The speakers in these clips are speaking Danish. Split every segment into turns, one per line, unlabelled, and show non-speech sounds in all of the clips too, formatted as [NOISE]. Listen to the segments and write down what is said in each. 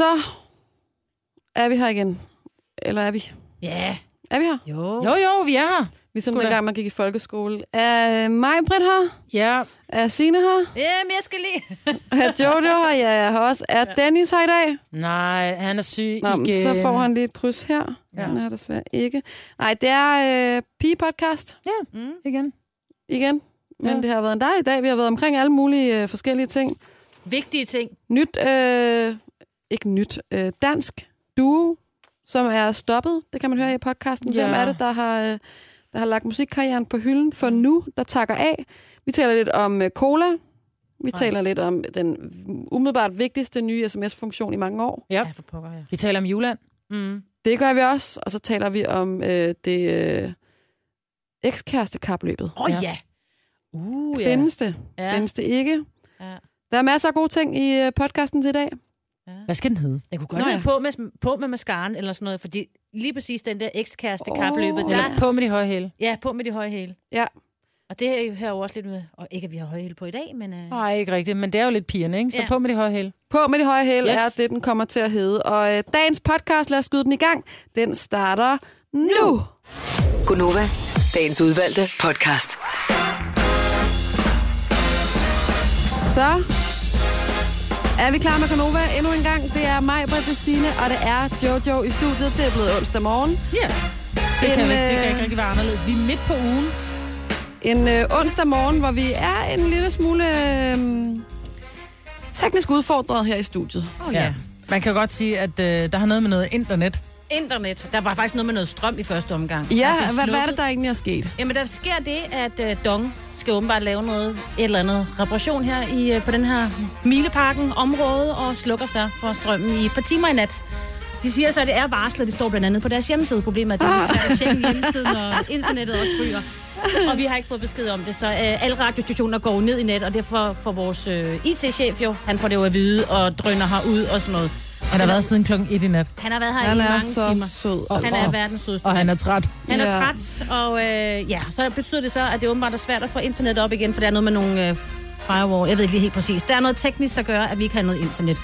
Så er vi her igen. Eller er vi?
Ja.
Er vi her?
Jo.
Jo, jo, vi er her.
Ligesom
Goddag.
dengang man gik i folkeskole. Er mig, Britt her?
Ja.
Er Signe her?
Jamen, jeg skal lige... [LAUGHS]
Er Jojo her? Ja, jeg her også. Er Dennis her i dag?
Nej, han er syg
Nå, men
igen.
så får han lige et kryds her. Ja.
Ja.
Han er desværre ikke. Nej, det er øh, Pige-podcast
Ja,
Mm.
igen.
igen. Men
Ja.
det har været en dejlig dag. Vi har været omkring alle mulige øh, forskellige ting.
Vigtige ting.
Nyt, øh, ikke nyt, øh, dansk duo, som er stoppet. Det kan man høre i podcasten.
Ja.
Hvem er det, der har, øh, der har lagt musikkarrieren på hylden for nu, der takker af? Vi taler lidt om øh, cola. Vi
Nej.
taler lidt om den umiddelbart vigtigste nye sms-funktion i mange år.
Ja.
Ja, for pokker, ja.
Vi taler om Juland.
Mm.
Det gør vi også. Og så taler vi om øh, det øh, ekskæreste-kapløbet.
Åh, oh,
Ja.
ja. Uh,
Ja.
ja.
Findes det?
Ja.
Findes det ikke?
Ja.
Der er masser af gode ting i øh, podcasten til i dag.
Hvad skal den hedde?
Jeg kunne godt
Nå, ja.
på med, på med mascaren eller sådan noget, fordi lige præcis den der ekskæreste
Åh.
kapløbet, der,
Eller på med de høje hæle.
ja, på med de høje hæle.
Ja.
Og det hører jo også lidt ud, og ikke at vi har høje hæle på i dag, men... Uh...
Nej, ikke rigtigt, men det er jo lidt pigerne, ikke? Så
Ja.
på med de høje hæle.
På med de høje hæle yes.
Yes.
er det, den kommer til at hedde. Og øh, dagens podcast, lad os skyde den i gang, den starter nu.
Gunova, dagens udvalgte podcast.
Så er vi klar med Canova endnu en gang. Det er mig, Britta Signe, og det er Jojo i studiet. Det er blevet onsdag morgen.
Ja. Det,
En,
kan, vi- det
øh,
kan ikke rigtig være anderledes. Vi er midt på ugen.
En øh, onsdag morgen, hvor vi er en lille smule øh, teknisk udfordret her i studiet.
Oh,
Ja. Man kan godt sige, at øh, der har noget med noget internet.
Internet. Der var faktisk noget med noget strøm i første omgang.
Ja, hvad, hvad er det, der egentlig er sket?
Jamen, der sker det, at uh, Dong skal åbenbart lave noget, et eller andet reparation her i, uh, på den her Mileparken område, og slukker sig for strømmen i et par timer i nat. De siger så, at det er varslet, det står blandt andet på deres hjemmeside. Problemet er, at det er svært at hjemmesiden, og internettet også ryger. Og vi har ikke fået besked om det, så uh, alle radiostationer går ned i net, og derfor får vores uh, IT-chef jo, han får det jo at vide, og drøner herud og sådan noget.
Han har været siden klokken 1 i nat,
Han har været her
Han
i
er
mange
så
timer.
sød.
Han
Altså.
er verdens sødeste.
og han er træt.
Han er
Ja.
træt, og øh, ja, så betyder det så, at det åbenbart er svært at få internet op igen, for der er noget med nogle øh, firewall. Jeg ved ikke lige helt præcis. Der er noget teknisk, der gør, at vi ikke har noget internet.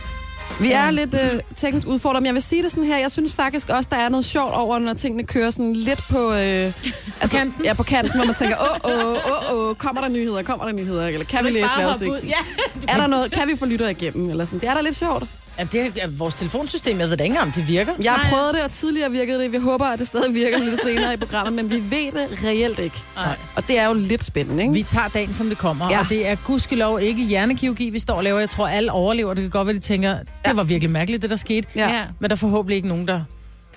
Vi er lidt øh, teknisk udfordret, men jeg vil sige det sådan her. Jeg synes faktisk også, der er noget sjovt over, når tingene kører sådan lidt på... Øh, altså,
kanten?
Ja, på kanten, hvor man tænker, åh, åh, åh, åh, kommer der nyheder, kommer der nyheder, eller kan vi læse vejrudsigten?
Ja,
Er der noget, kan vi få lytter igennem, eller sådan? Det er da lidt sjovt.
Ja, det er, vores telefonsystem, jeg ved da ikke engang, om det virker.
Jeg har prøvet det, og tidligere virkede det. Vi håber, at det stadig virker lidt senere i programmet, men vi ved det reelt ikke.
Nej.
Og det er jo lidt spændende, ikke?
Vi tager dagen, som det kommer,
Ja.
og det er gudskelov ikke hjernekirurgi, vi står og laver. Jeg tror, alle overlever. Det kan godt være, de tænker, det var virkelig mærkeligt, det der skete.
Ja.
ja.
Men der er forhåbentlig ikke nogen, der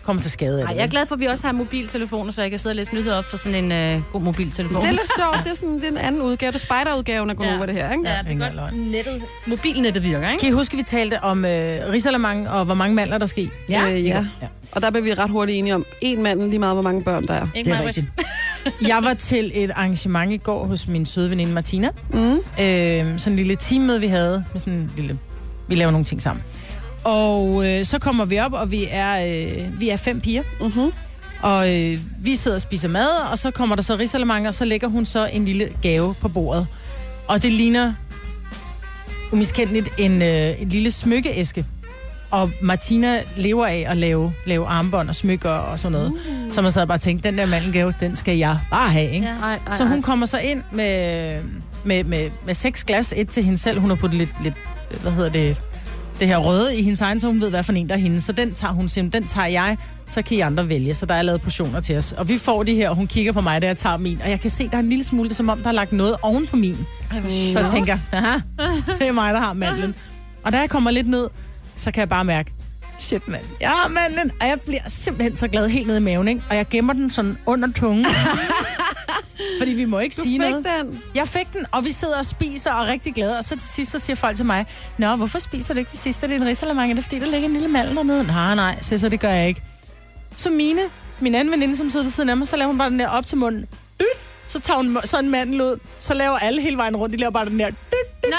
kommer til skade af
Ej,
det.
jeg er glad for, at vi også har mobiltelefoner, så jeg kan sidde og læse nyheder op for sådan en øh, god mobiltelefon.
Det er lidt sjovt. Det er, sådan, det er en anden udgave. Det er spider-udgaven af
Ja.
det her, ikke?
Ja, det
Ingen
er godt.
løgn.
Nettet, mobilnettet virker, ikke?
Kan I huske, vi talte om øh, risalemang og hvor mange mandler der sker?
Ja.
Øh, ja.
ja.
Og der blev vi ret hurtigt enige om, en mand lige meget, hvor mange børn der er.
Ikke
Det er rigtigt. Jeg var til et arrangement i går hos min søde veninde Martina.
Mm.
Øh, sådan en lille teammøde, vi havde. Med sådan en lille... Vi laver nogle ting sammen. Og øh, så kommer vi op, og vi er, øh, vi er fem piger.
Mm-hmm.
Og øh, vi sidder og spiser mad, og så kommer der så risalemang, og så lægger hun så en lille gave på bordet. Og det ligner umiskendeligt en, øh, en lille smykkeæske. Og Martina lever af at lave, lave armbånd og smykker og sådan noget. Uh. Så man sad bare og tænkte, den der mandelgave, den skal jeg bare have, ikke?
Ja.
Ej, ej,
Så hun kommer så ind med, med, med, med seks glas, et til hende selv. Hun har puttet lidt, lidt, hvad hedder det, det her røde i hendes egen, så hun ved, hvad for en der er hende. Så den tager hun simpelthen, den tager jeg, så kan I andre vælge. Så der er lavet portioner til os. Og vi får de her, og hun kigger på mig, da jeg tager min. Og jeg kan se, der er en lille smule, det er som om, der er lagt noget oven på min.
Ej,
Så jeg tænker, aha, det er mig, der har mandlen. Og da jeg kommer lidt ned, så kan jeg bare mærke, shit mand, jeg har mandlen. Og jeg bliver simpelthen så glad helt ned i maven, ikke? Og jeg gemmer den sådan under tungen. [LAUGHS] Fordi vi må ikke
Du
sige
fik
noget.
den.
Jeg fik den, og vi sidder og spiser og er rigtig glade. Og så til sidst, så siger folk til mig, Nå, hvorfor spiser du ikke det sidste? Det er en risalemang. Er det fordi, der ligger en lille mandel dernede? Nej, nej, så, så det gør jeg ikke. Så Mine, min anden veninde, som sidder ved siden af mig, så laver hun bare den der op til munden. Dyt. Så tager hun sådan en mandel ud. Så laver alle hele vejen rundt. De laver bare den der.
Nej!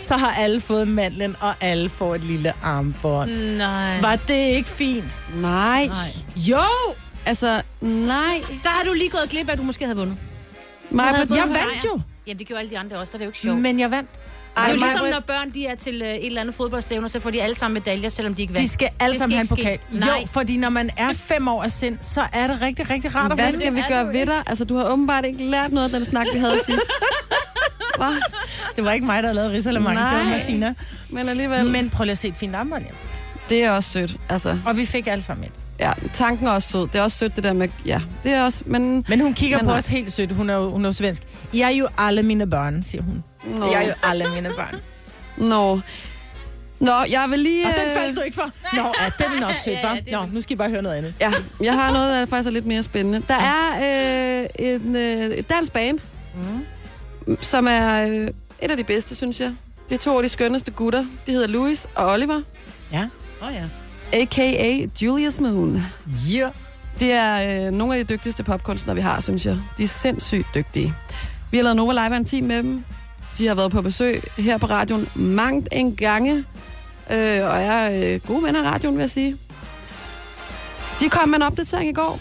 Så har alle fået mandlen, og alle får et lille armbånd.
Nej.
Var det ikke fint?
Nej.
Nej.
Jo!
Altså, nej.
Der har du lige gået glip af, at du måske havde vundet.
På
fået
Jeg vandt jo.
Jamen, det gjorde alle de andre også, så det er jo ikke sjovt.
Men jeg vandt.
Det er jo
Ej,
ligesom, når børn de er til øh, et eller andet fodboldstævne, så får de alle sammen medaljer, selvom de ikke
De
vandt.
skal alle sammen have en pokal.
Nej.
Jo, fordi når man er fem år af sind, så er det rigtig, rigtig rart at
Hvad skal vi gøre ved dig? Altså, du har åbenbart ikke lært noget af den snak, vi havde sidst. [LAUGHS] Hva?
Det var ikke mig, der lavede risalemang, det var
Nej.
Martina.
Men alligevel, Men...
Men prøv lige at se et fint armbånd, ja.
det er også sødt. Altså,
Og vi fik alle sammen et.
Ja, tanken er også sød. Det er også sødt, det der med... Ja, det er også... Men...
Men hun kigger
Men
på
nej.
os helt sødt. Hun er jo, hun er jo svensk. Jeg er jo alle mine børn, siger hun.
Nå.
Jeg er jo alle mine børn.
Nå. Nå, jeg vil lige...
Og den
øh,
faldt du ikke for? Nå, ja, den er nok sødt,
Ja,
hva'?
ja,
Nå, nu skal I bare høre noget andet.
Ja, jeg har noget, der faktisk er lidt mere spændende. Der er øh, en, øh, et dansk band, mm. som er øh, et af de bedste, synes jeg. Det er to af de skønneste gutter. De hedder Louis og Oliver,
Ja.
Åh oh, ja.
a.k.a. Julius Moon.
Yeah.
Det er øh, nogle af de dygtigste popkunstnere, vi har, synes jeg. De er sindssygt dygtige. Vi har lavet Nova Live en team med dem. De har været på besøg her på radioen mangt en gange, øh, og er øh, gode venner af radioen, vil jeg sige. De kom med en opdatering i går.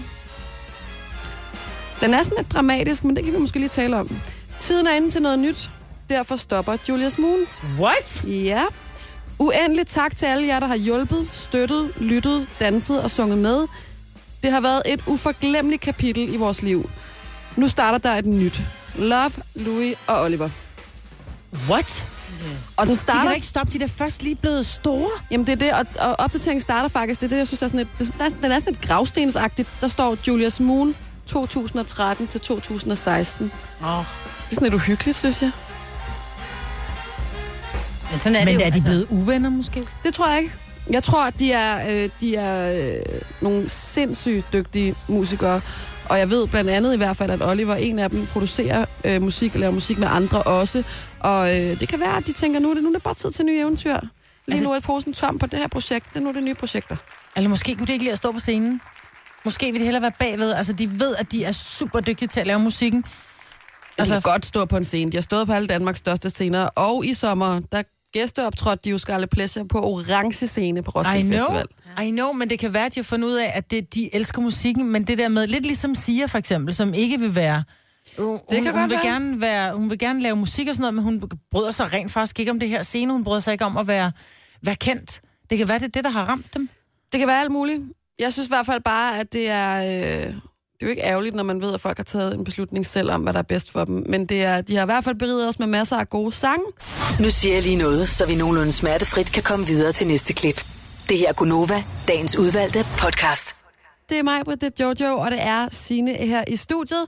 Den er sådan lidt dramatisk, men det kan vi måske lige tale om. Tiden er inde til noget nyt. Derfor stopper Julius Moon.
What?
Ja. Uendelig tak til alle jer, der har hjulpet, støttet, lyttet, danset og sunget med. Det har været et uforglemmeligt kapitel i vores liv. Nu starter der et nyt. Love, Louis og Oliver.
What?
Og den
De
starter...
kan da ikke stoppe, de er da først lige blevet store.
Jamen det er det, og, og opdateringen starter faktisk, det er det, jeg synes, der er sådan et, det, der, den er sådan et gravstensagtigt. Der står Julius Moon 2013 til 2016.
Oh.
Det er sådan lidt uhyggeligt, synes jeg.
Men sådan er
Men
det jo,
er de
altså.
blevet uvenner måske?
Det tror jeg ikke. Jeg tror, at de er, øh, de er øh, nogle sindssygt dygtige musikere. Og jeg ved blandt andet i hvert fald, at Oliver, en af dem, producerer øh, musik og laver musik med andre også. Og øh, det kan være, at de tænker, nu er det, nu er det bare tid til nye eventyr. Lige
Altså-
nu er posen tom på det her projekt. Det er nu det nye projekter.
Eller måske kunne det ikke lide at stå på scenen? Måske vil de hellere være bagved. Altså, de ved, at de er super dygtige til at lave musikken.
Altså, de kan godt stå på en scene. De har stået på alle Danmarks største scener. Og i sommer, der gæsteoptrådte de jo Scarlet Pleasure på orange scene på
I
Roskilde
know,
Festival.
I know, men det kan være, at de har fundet ud af, at det, de elsker musikken, men det der med, lidt ligesom Sia for eksempel, som ikke vil være... Hun,
kan
hun, vil gerne være, hun vil gerne lave musik og sådan noget, men hun bryder sig rent faktisk ikke om det her scene. Hun bryder sig ikke om at være, være kendt. Det kan være, det er det, der har ramt dem.
Det kan være alt muligt. Jeg synes i hvert fald bare, at det er... Øh, det er jo ikke ærgerligt, når man ved, at folk har taget en beslutning selv om, hvad der er bedst for dem. Men det er, de har i hvert fald beriget os med masser af gode sange.
Nu siger jeg lige noget, så vi nogenlunde smertefrit kan komme videre til næste klip. Det her er Gunova, dagens udvalgte podcast.
Det er mig, det er Jojo, og det er Sine her i studiet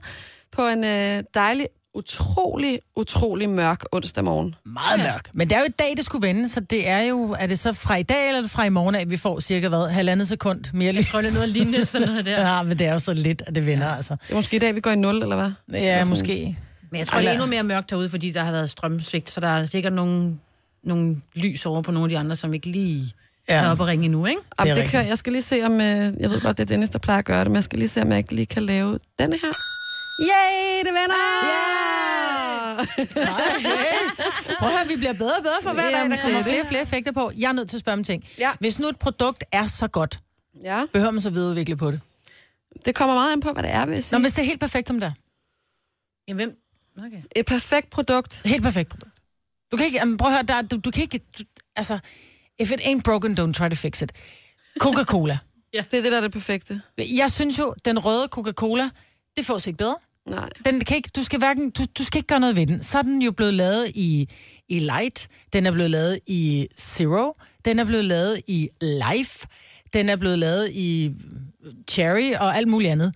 på en øh, dejlig, utrolig, utrolig mørk onsdag morgen.
Meget mørk. Men det er jo i dag, det skulle vende, så det er jo... Er det så fra i dag, eller er det fra i morgen af, vi får cirka hvad? Halvandet sekund mere lys?
Jeg tror, det er noget lignende sådan noget der. [LAUGHS]
Ja, men det er jo så lidt, at det vender, altså.
Det er måske i dag, vi går i nul, eller hvad?
Ja, måske.
Men jeg tror, det er endnu mere mørkt herude, fordi der har været strømsvigt, så der er sikkert nogle, nogle lys over på nogle af de andre, som ikke lige ja. er
Ja.
oppe og ringe endnu, ikke?
Er
det kan, jeg skal lige se, om... Øh, jeg ved godt, det er Dennis, der plejer at gøre det, men jeg skal lige se, om jeg ikke lige kan lave denne her. Yay, det vender! [LAUGHS]
Prøv at høre, vi bliver bedre og bedre for hver dag, der kommer
er
flere og flere effekter på. Jeg er nødt til at spørge om ting.
Ja.
Hvis nu et produkt er så godt,
Ja,
behøver man så videreudvikle på det?
det kommer meget an på, hvad det er, vil jeg
Nå,
sige.
hvis det er helt perfekt som det er.
Jamen, hvem? Okay.
Et perfekt produkt.
Helt perfekt produkt. Du kan ikke, jamen, prøv at høre, der, du, du kan ikke, du, altså, if it ain't broken, don't try to fix it. Coca-Cola. [LAUGHS]
Det er det, der er det perfekte.
Jeg synes jo, den røde Coca-Cola, det får sig ikke bedre.
Nej.
Den kan ikke, du, skal hverken, du, du skal ikke gøre noget ved den. Så er den jo blevet lavet i, i light, den er blevet lavet i zero, den er blevet lavet i life, den er blevet lavet i cherry og alt muligt andet.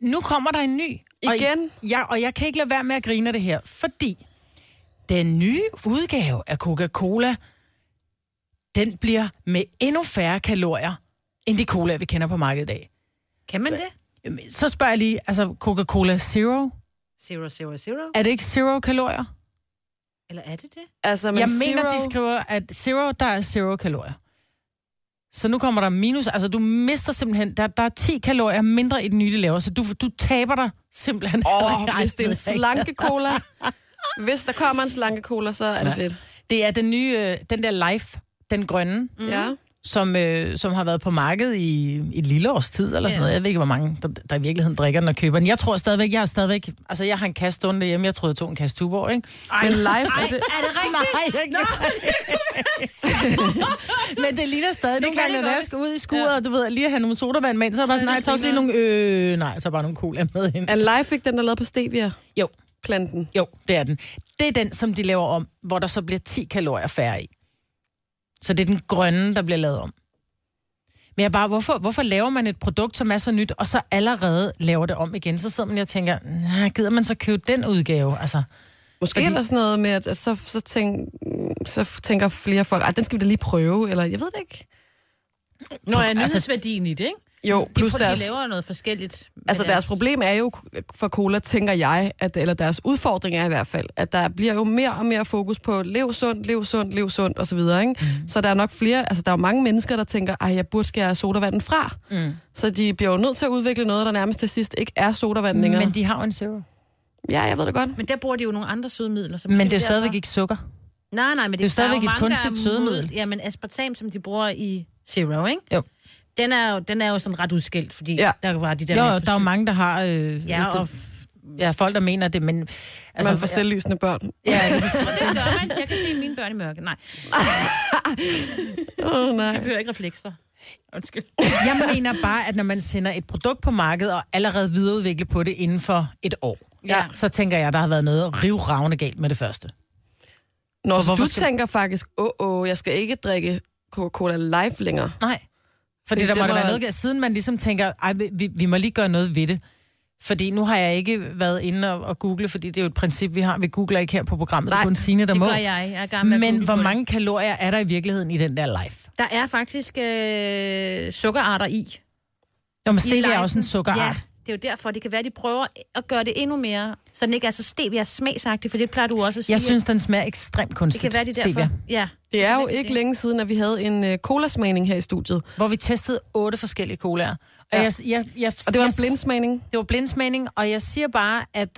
Nu kommer der en ny. Og
Igen?
Ja, og jeg kan ikke lade være med at grine af det her, fordi den nye udgave af Coca-Cola, den bliver med endnu færre kalorier, end de cola, vi kender på markedet i dag.
Kan man det?
Jamen, Så spørger jeg lige, altså Coca-Cola Zero,
Zero, zero, zero?
er det ikke zero kalorier?
Eller er det det?
Altså, men
jeg
zero,
mener, de skriver, at zero, der er zero kalorier. Så nu kommer der minus, altså du mister simpelthen, der, der er 10 kalorier mindre i den nye, de laver, så du, du taber dig simpelthen.
Åh, [LAUGHS]
Ej,
hvis det er en
ved jeg ikke.
slanke cola. [LAUGHS] Hvis der kommer en slanke cola, så er det
Ja.
fedt.
Det er den nye, øh, den der life, den grønne.
Mm. Ja.
Som, øh, som har været på markedet i et lille års tid, eller sådan
Ja.
noget. Jeg ved ikke, hvor mange, der, der i virkeligheden drikker den og køber den. Jeg tror stadigvæk, jeg har stadigvæk... Altså, jeg har en kasse stående hjemme. Jeg troede, jeg tog en kasse Tuborg, ikke?
Men live,
Ej,
er det,
er det rigtigt?
Nej, jeg Men det ligner stadig nogle gange, når jeg skal ud i skuret, og du ved, lige at have nogle sodavand med, ind, så er jeg bare sådan, nej, jeg tager også lige nogle... Øh, nej, tager bare nogle cola med ind.
er live ikke den, der er lavet på stevia?
Jo.
Planten.
Jo, det er den. Det er den, som de laver om, hvor der så bliver 10 kalorier færre i. Så det er den grønne, der bliver lavet om. Men jeg bare, hvorfor, hvorfor laver man et produkt, som er så nyt, og så allerede laver det om igen? Så sidder man og tænker, nej, gider man så købe den udgave? Altså,
Måske
Fordi-
er der sådan noget med, at så, så, tænk, så tænker flere folk, at den skal vi da lige prøve, eller jeg ved det ikke.
Nå, er
Altså-
nyhedsværdien i det, ikke?
Jo,
De,
plus
de
deres,
laver noget forskelligt.
altså deres problem er jo for cola, tænker jeg, at, eller deres udfordring er i hvert fald, at der bliver jo mere og mere fokus på lev sundt, lev sundt, lev sundt osv., ikke? Mm. Så der er nok flere, altså der er jo mange mennesker, der tænker, ej, jeg burde skære sodavanden fra.
mm.
Så de bliver jo nødt til at udvikle noget, der nærmest til sidst ikke er sodavand længere.
Men de har jo en zero.
Ja, jeg ved det godt.
Men der bruger de jo nogle andre sødemidler. Som
Men det er jo stadigvæk ikke sukker.
Nej, nej, men det,
Det er jo stadigvæk et kunstigt sødemiddel.
Ja, men aspartam, som de bruger i Zero, ikke?
Jo.
Den er jo, den er jo sådan ret udskilt, fordi
Ja.
der var de der...
Der,
med
der, er jo mange, der har... Øh,
Ja, og...
ja, folk, der mener det, men...
Altså, man får selvlysende børn.
Ja, [LAUGHS] det er
gør man. Jeg kan se mine børn i mørke. Nej,
Åh, oh, nej.
jeg behøver ikke reflekser. Undskyld.
Jeg mener bare, at når man sender et produkt på markedet og allerede videreudvikle på det inden for et år,
Ja.
så tænker jeg, der har været noget rivravne galt med det første.
Når
Og hvorfor
du
skal-
tænker faktisk, åh, oh, oh, jeg skal ikke drikke Coca-Cola Live længere.
Nej. Fordi, der må
må-
være noget, siden man ligesom tænker, ej, vi, vi må lige gøre noget ved det. Fordi nu har jeg ikke været inde og, og google, fordi det er jo et princip, vi har. Vi googler ikke her på programmet,
Nej,
kun Signe, der
Det
må.
gør jeg. Jeg er
Men hvor mange kalorier er der i virkeligheden i den der life?
Der er faktisk øh, sukkerarter i.
Jo, men stevia er også en sukkerart.
Ja, det er jo derfor, det kan være, at de prøver at gøre det endnu mere, så den ikke er så stevia smagsagtig, for det plejer du også at sige.
Jeg synes, den smager ekstremt
det
kunstigt,
kan være, de derfor.
stevia.
Ja.
Det er jo ikke
det.
længe siden, at vi havde en uh, colasmagning her i studiet.
Hvor vi testede otte forskellige colaer. Og,
Ja.
jeg, jeg, jeg,
Og det var en blindsmagning.
Det var blindsmagning, og jeg siger bare, at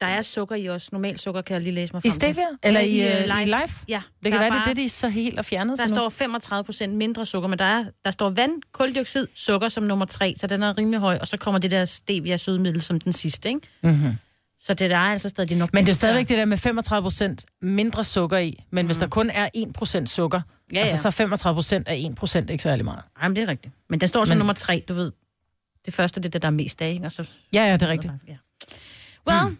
Der er sukker i os. Normalt sukker kan jeg lige læse mig
i
frem til.
stevia, eller i,
øh,
øh, i live,
Ja.
det kan
der
være,
er
det er
bare-
det, de så helt har fjernet.
Der
nu.
står 35 procent mindre sukker, men der, er, der står vand, koldioxid, sukker som nummer tre, så den er rimelig høj, og så kommer det der stevia sødemiddel som den sidste, ikke?
Mm-hmm.
Så det der er altså stadig nok...
Men det er stadigvæk det der med 35 procent mindre sukker i. Men hvis der kun er 1 procent sukker,
Mm. Ja,
altså
ja.
så 35 procent af 1 procent ikke særlig meget.
Jamen, det er rigtigt. Men den står som
Men-
nummer tre, du ved. Det første, det er det, der er mest af, ikke? Og så...
Ja, ja, det er rigtigt.
Ja. Well, mm.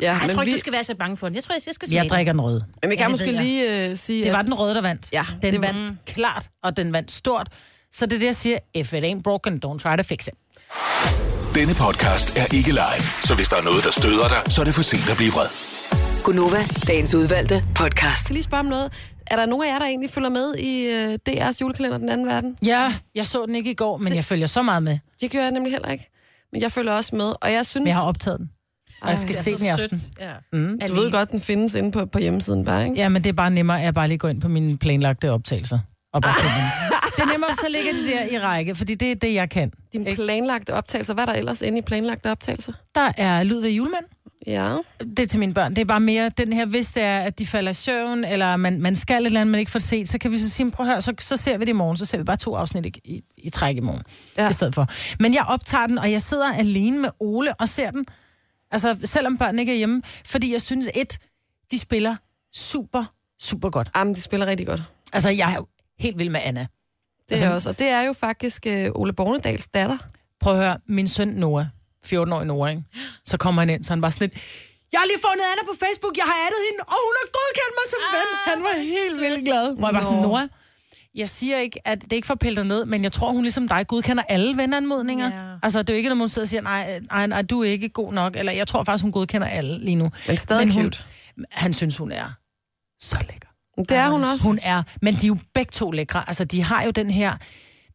Ja,
jeg
men
tror ikke,
vi,
du skal være så bange for den. Jeg tror, jeg skal smage
Jeg drikker den røde.
men vi kan
Ja, det
måske lige uh, sige,
Det var
at
den røde, der vandt.
Ja,
den
det var-
vandt klart, og den vandt stort. Så det er det, jeg siger, if it ain't broken, don't try to fix it.
Denne podcast er ikke live, så hvis der er noget, der støder dig, så er det for sent at blive vred.
Gunova, dagens udvalgte podcast.
jeg skal lige spørge om noget. Er der nogen af jer, der egentlig følger med i uh, DR's julekalender Den Anden Verden?
Ja, jeg så den ikke i går, men jeg følger så meget med.
Det gør jeg nemlig heller ikke. Men jeg følger også med, og jeg synes...
Men jeg har optaget den. Og jeg skal
Ej,
se den i aften.
Ja.
Mm.
Du ved godt, den findes inde på, på hjemmesiden bare, ikke?
Ja, men det er bare nemmere, at jeg bare lige går ind på mine planlagte optagelser. Og bare den. [LAUGHS] Det er nemmere, så ligger de der i række, fordi det er det, jeg kan.
Dine planlagte optagelser. Hvad er der ellers inde i planlagte optagelser?
Der er lyd ved julemænd.
Ja.
Det er til mine børn. Det er bare mere den her, hvis det er, at de falder i søvn, eller man, man skal et eller andet, man ikke får set, så kan vi så sige, prøv at høre, så, så ser vi det i morgen. Så ser vi bare to afsnit i, i, i træk i morgen,
ja.
i stedet for. Men jeg optager den, og jeg sidder alene med Ole og ser den. Altså, selvom børnene ikke er hjemme. Fordi jeg synes, et, de spiller super, super godt.
Jamen, de spiller rigtig godt.
Altså, jeg er jo helt vild med Anna.
Det
Altså-
er også. Og det er jo faktisk uh, Ole Bornedals datter.
Prøv at høre, min søn Noah, 14-årig Noah, ikke? så kommer han ind, så han bare sådan lidt, jeg har lige fundet Anna på Facebook, jeg har addet hende, og hun har godkendt mig som ven. Han var helt vildt glad. Hvor jeg bare sådan. Noah, jeg siger ikke, at det er ikke for at pille dig ned, men jeg tror, hun ligesom dig godkender alle venanmodninger.
Ja.
Altså, det er jo ikke, når hun sidder og siger, nej, nej, nej, du er ikke god nok. Eller jeg tror faktisk, hun godkender alle lige nu.
Men stadig
Men hun-
cute.
Han synes, hun er så lækker.
Det er hun også.
Hun er, men de er jo begge to lækre. Altså, de har jo den her,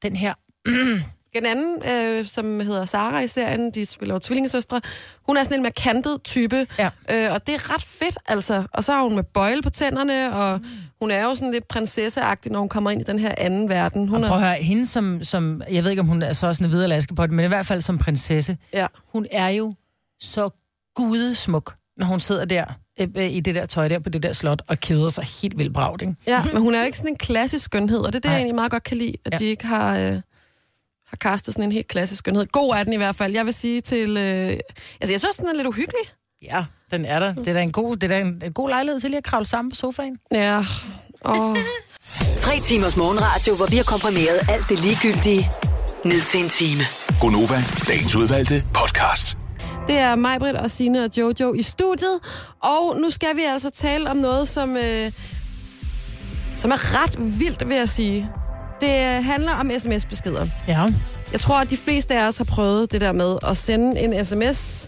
den her [CLEARS THROAT]
Den anden, øh, som hedder Sara i serien, de spiller jo tvillingesøstre, hun er sådan en mere kantet type,
Ja.
øh, og det er ret fedt, altså. Og så har hun med bøjle på tænderne, og hun er jo sådan lidt prinsesseagtig, når hun kommer ind i den her anden verden. Hun
Og prøv at høre, hende som, som, jeg ved ikke, om hun er så også en videre på det, men i hvert fald som prinsesse,
ja.
hun er jo så gudesmuk, når hun sidder der øh, øh, i det der tøj der på det der slot, og keder sig helt vildt bragt, ikke?
Ja, men hun er jo ikke sådan en klassisk skønhed, og det er det, jeg egentlig meget godt kan lide, at
ja.
de ikke har, øh, har kastet sådan en helt klassisk skønhed. God er den i hvert fald. Jeg vil sige til... Øh, altså, jeg synes, den er lidt uhyggelig.
Ja, den er der. Det er da en god, det er en, en god lejlighed til lige at kravle sammen på sofaen.
Ja, og [LAUGHS]
Tre timers morgenradio, hvor vi har komprimeret alt det ligegyldige ned til en time.
Gonova, dagens udvalgte podcast.
det er mig, Britt og Signe og Jojo i studiet. Og nu skal vi altså tale om noget, som, øh, som er ret vildt, vil jeg sige. Det handler om sms-beskeder.
Ja.
Jeg tror, at de fleste af os har prøvet det der med at sende en sms,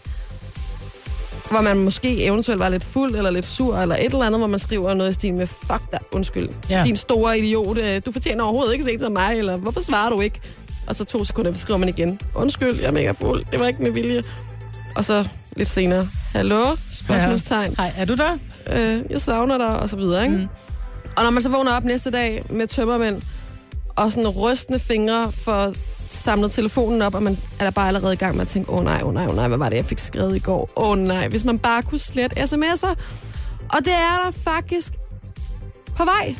hvor man måske eventuelt var lidt fuld eller lidt sur, eller et eller andet, hvor man skriver noget i stil med, fuck dig, undskyld,
Ja.
din store idiot, øh, du fortjener overhovedet ikke set som mig, eller hvorfor svarer du ikke? Og så to sekunder efter skriver man igen, undskyld, jeg er mega fuld, det var ikke med vilje. Og så lidt senere, hallo, spørgsmålstegn,
Hej, er du der?
øh, jeg savner dig, og så videre, ikke? Mm. Og når man så vågner op næste dag med tømmermænd, og sådan rystende fingre for samlet telefonen op, og man er der bare allerede i gang med at tænke, åh oh, nej, åh oh, nej, åh oh, nej, hvad var det, jeg fik skrevet i går? Åh oh, nej, hvis man bare kunne slette sms'er. Og det er der faktisk på vej.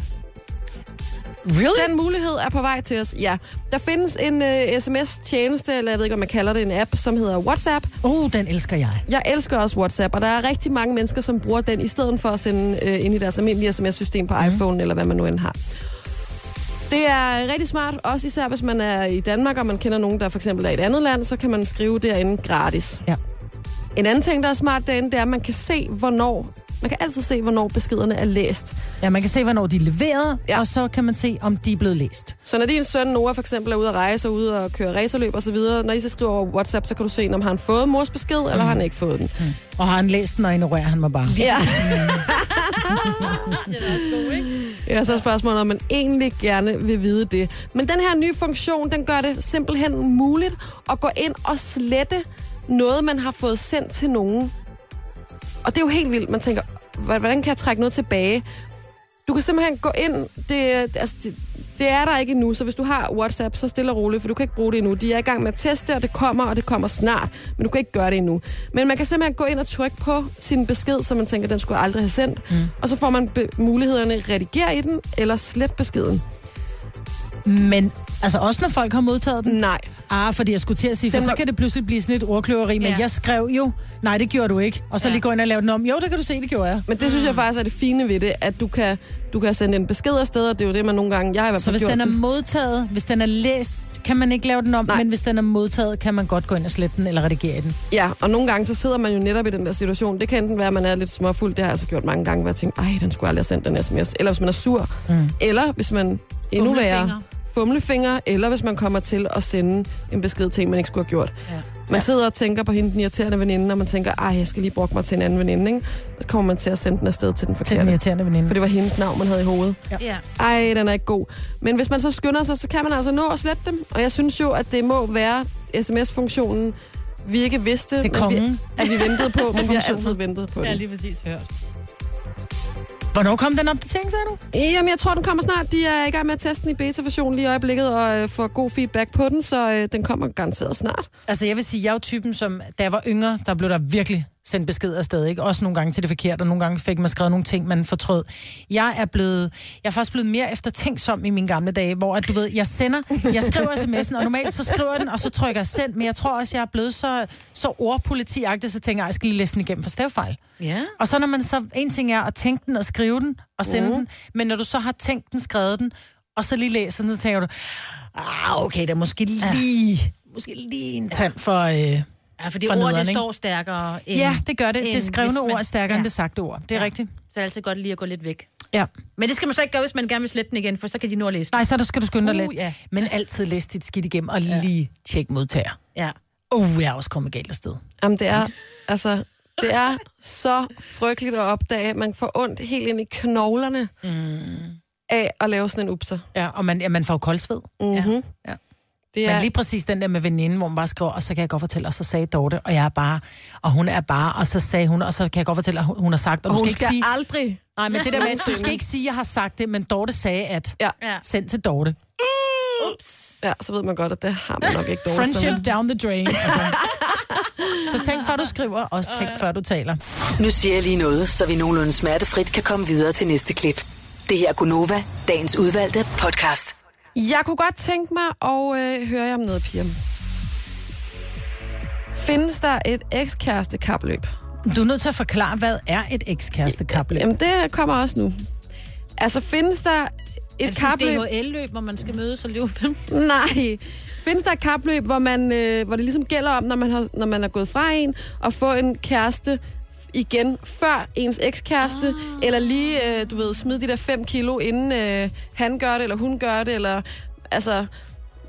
Really?
Den mulighed er på vej til os, ja. Der findes en uh, sms-tjeneste, eller jeg ved ikke, om man kalder det en app, som hedder WhatsApp.
Oh, den elsker jeg.
Jeg elsker også WhatsApp, og der er rigtig mange mennesker, som bruger den, i stedet for at sende øh, ind i deres almindelige sms-system på mm. iPhone, eller hvad man nu end har. Det er rigtig smart, også især hvis man er i Danmark, og man kender nogen, der for eksempel er i et andet land, så kan man skrive derinde gratis.
Ja.
En anden ting, der er smart derinde, det er, at man kan se, hvornår man kan altid se, hvornår beskederne er læst.
Ja, man kan se, hvornår de er leveret, ja. Og så kan man se, om de er blevet læst.
Så når din søn Noah for eksempel er ude at rejse og ude og køre racerløb og så videre, når I så skriver over WhatsApp, så kan du se, om han har fået mors besked, eller har han ikke fået den.
Og har han læst den, og ignorerer han mig bare.
Ja.
Det er også god, ikke?
Ja, så er spørgsmålet, om man egentlig gerne vil vide det. Men den her nye funktion, den gør det simpelthen muligt at gå ind og slette noget, man har fået sendt til nogen. Og det er jo helt vildt. Man tænker, "Hva- hvordan kan jeg trække noget tilbage? Du kan simpelthen gå ind, det, altså, det, det er der ikke endnu, så hvis du har WhatsApp, så stille og roligt, for du kan ikke bruge det endnu. De er i gang med at teste, og det kommer, og det kommer snart, men du kan ikke gøre det endnu. Men man kan simpelthen gå ind og trykke på sin besked, så man tænker, den skulle jeg aldrig have sendt, mm. og så får man mulighederne redigere i den, eller slet beskeden.
Men altså også når folk har modtaget den.
Nej.
Ah, fordi jeg skulle til at sige, for
Den
så kan det pludselig blive sådan et ordkløveri, men
Ja.
jeg skrev jo, nej, det gjorde du ikke. Og så
Ja.
lige gå ind og lave den om. Jo, det kan du se, det gjorde jeg.
Men det synes jeg faktisk er det fine ved det, at du kan, du kan sende en besked afsted, og det er jo det, man nogle gange... Jeg har i hvert
Så hvis
gjort
den er
det.
modtaget, hvis den er læst, kan man ikke lave den om,
Nej.
men hvis den er modtaget, kan man godt gå ind og slette den eller redigere den.
Ja, og nogle gange så sidder man jo netop i den der situation. Det kan enten være, at man er lidt småfuld. Det har jeg altså gjort mange gange, hvor jeg tænker, ej, den skulle aldrig have sendt den sms. Eller hvis man er sur.
Mm.
Eller hvis man endnu værre
Fumlefinger.
fumlefinger. Eller hvis man kommer til at sende en besked til en, man ikke skulle have gjort.
Ja.
Man sidder og tænker på hende, den irriterende veninde, og man tænker, ej, jeg skal lige brokke mig til en anden veninde, ikke? Så kommer man til at sende den afsted til den
Til den
forkerte.
irriterende veninde.
For det var hendes navn, man havde i hovedet.
Ja.
Ej, den er ikke god. Men hvis man så skynder sig, så kan man altså nå at slette dem. Og jeg synes jo, at det må være sms-funktionen, vi ikke vidste,
Det
men vi, at vi ventede på, men vi har altid ventet på det.
lige præcis hørt.
Hvornår kom den opdatering, sagde du?
Jamen, jeg tror, den kommer snart. De er i gang med at teste den i beta-version lige i øjeblikket, og øh, får god feedback på den, så øh, den kommer garanteret snart.
Altså, jeg vil sige, jeg er jo typen, som, da jeg var yngre, der blev der virkelig sendt besked afsted, ikke? Også nogle gange til det forkerte, og nogle gange fik man skrevet nogle ting, man fortrød. Jeg er blevet, jeg er faktisk blevet mere eftertænksom i mine gamle dage, hvor at, du ved, jeg sender, jeg skriver sms'en, og normalt så skriver jeg den, og så trykker jeg send, men jeg tror også, jeg er blevet så, så ordpolitiagtig, så tænker jeg, jeg skal lige læse den igennem for stavefejl.
Ja.
Og så når man så, en ting er at tænke den og skrive den og sende mm. den, men når du så har tænkt den, skrevet den, og så lige læser den, så tænker du, ah, okay, det er måske lige, ja. måske lige en tand for... Øh,
Ja, fordi
For
ordet,
nederen,
det står stærkere end...
ja, det gør det.
end
Det skrevne
man-
ord er stærkere
ja.
end det sagte ord. Det er ja.
Ja.
rigtigt.
Så er det altid godt lige at gå lidt væk.
Ja.
Men det skal man så ikke gøre, hvis man gerne vil slette den igen, for så kan de nå at læse den.
Nej, så der skal du skynde dig
Uh,
lidt.
ja.
Men altid læs dit skidt igennem og lige tjek modtager.
Ja.
Uh, jeg er også kommet galt afsted.
Jamen, det er, altså, det er så frygteligt at opdage, at man får ondt helt ind i knoglerne mm. af at lave sådan en upser.
Ja, og man, ja, man får koldsved.
Mm-hmm.
Ja.
Det
Men
er,
lige præcis den der med veninden, hvor man bare skriver, og så kan jeg godt fortælle, og så sagde Dorte, og jeg er bare, og hun er bare, og så sagde hun, og så kan jeg godt fortælle, at hun hun har sagt, og,
og
du
hun
skal ikke
skal
sige,
aldrig...
nej, men det der med, at [LAUGHS] du skal ikke sige, at jeg har sagt det, men Dorte sagde, at
Ja.
send til Dorte.
Ups.
ja, så ved man godt, at det har man nok ikke dårligt.
Friendship down the drain. Altså, [LAUGHS] Så tænk før du skriver, også tænk før du taler.
Nu siger jeg lige noget, så vi nogenlunde smertefrit kan komme videre til næste klip. Det her er Gunova, dagens udvalgte podcast.
Jeg kunne godt tænke mig at øh, høre jer om noget, piger. Findes der et ekskæreste kapløb?
Du er nødt til at forklare, hvad er et ekskæreste kapløb?
Jamen, det kommer også nu. Altså, findes der
Er
et
det
kapløb?
et DHL-løb, hvor man skal mødes og løbe fem?
Nej. Findes der et kapløb, hvor, man, øh, hvor det ligesom gælder om, når man, har, når man er gået fra en, at få en kæreste igen før ens ekskæreste, ah. eller lige, øh, du ved, smide de der 5 kilo, inden øh, han gør det, eller hun gør det, eller altså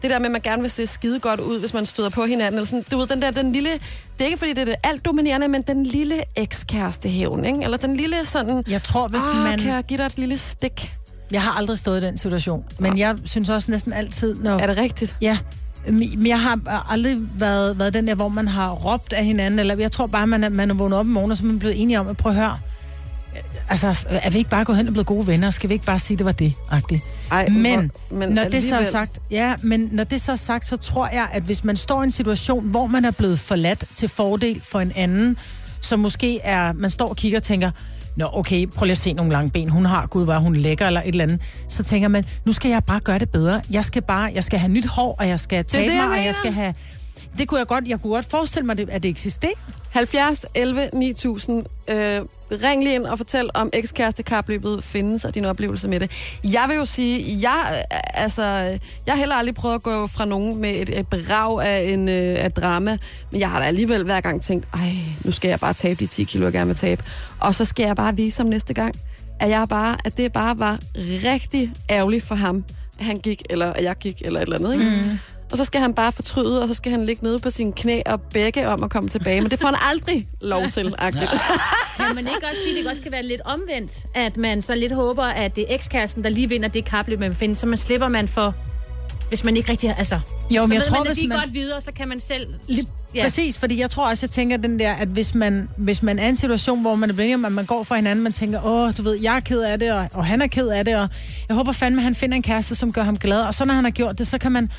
det der med, at man gerne vil se skide godt ud, hvis man støder på hinanden. Eller sådan, du ved, den der, den lille, det er ikke fordi, det er det alt dominerende, men den lille ekskæreste hævn, ikke? Eller den lille sådan,
Jeg tror, hvis
ah,
man...
kan jeg give dig et lille stik?
Jeg har aldrig stået i den situation, men jeg synes også næsten altid, når...
Er det rigtigt?
Ja, jeg har aldrig været, været den der, hvor man har råbt af hinanden, eller jeg tror bare, man er, man er vågnet op om morgenen, og så er man blevet enige om at prøve at høre, altså, er vi ikke bare gået hen og blevet gode venner? Skal vi ikke bare sige, det var det? -agtigt?
Ej,
Men,
hvor-
men når det så er
alligevel.
sagt, ja, men når det så er sagt, så tror jeg, at hvis man står i en situation, hvor man er blevet forladt til fordel for en anden, som måske er, man står og kigger og tænker, Nå, okay, prøv lige at se nogle lange ben. Hun har, gud, hvor hun lækker, eller et eller andet. Så tænker man, nu skal jeg bare gøre det bedre. Jeg skal bare, jeg skal have nyt hår, og jeg skal tabe mig, og jeg skal have... Det kunne jeg godt, jeg kunne godt forestille mig, at det eksisterer.
70 11 9000. Øh, ring lige ind og fortæl, om ekskæreste kapløbet findes, og dine oplevelser med det. Jeg vil jo sige, jeg, øh, altså, jeg har heller aldrig prøvet at gå fra nogen med et, et brag af, en, øh, af drama, men jeg har da alligevel hver gang tænkt, ej, nu skal jeg bare tabe de 10 kilo, jeg gerne vil tabe. Og så skal jeg bare vise ham næste gang, at, jeg bare, at det bare var rigtig ærgerligt for ham, at han gik, eller at jeg gik, eller et eller andet. Ikke? Mm. Og så skal han bare fortryde, og så skal han ligge nede på sine knæ og bække om at komme tilbage. Men det får han aldrig lov til, [LAUGHS] agtigt.
Kan man ikke også sige, at det også kan være lidt omvendt, at man så lidt håber, at det er ekskæresten, der lige vinder det kapløb, man finder, så man slipper man for, hvis man ikke rigtig... Altså,
Jo, men
så
jeg
ved
tror,
man,
hvis man-
godt videre, så kan man selv...
Lige, ja. Præcis, fordi jeg tror også, jeg tænker den der, at hvis man, hvis man er i en situation, hvor man er blevet at man går fra hinanden, man tænker, åh, du ved, jeg er ked af det, og, og han er ked af det, og jeg håber fandme, at han finder en kæreste, som gør ham glad. Og så når han har gjort det, så kan man,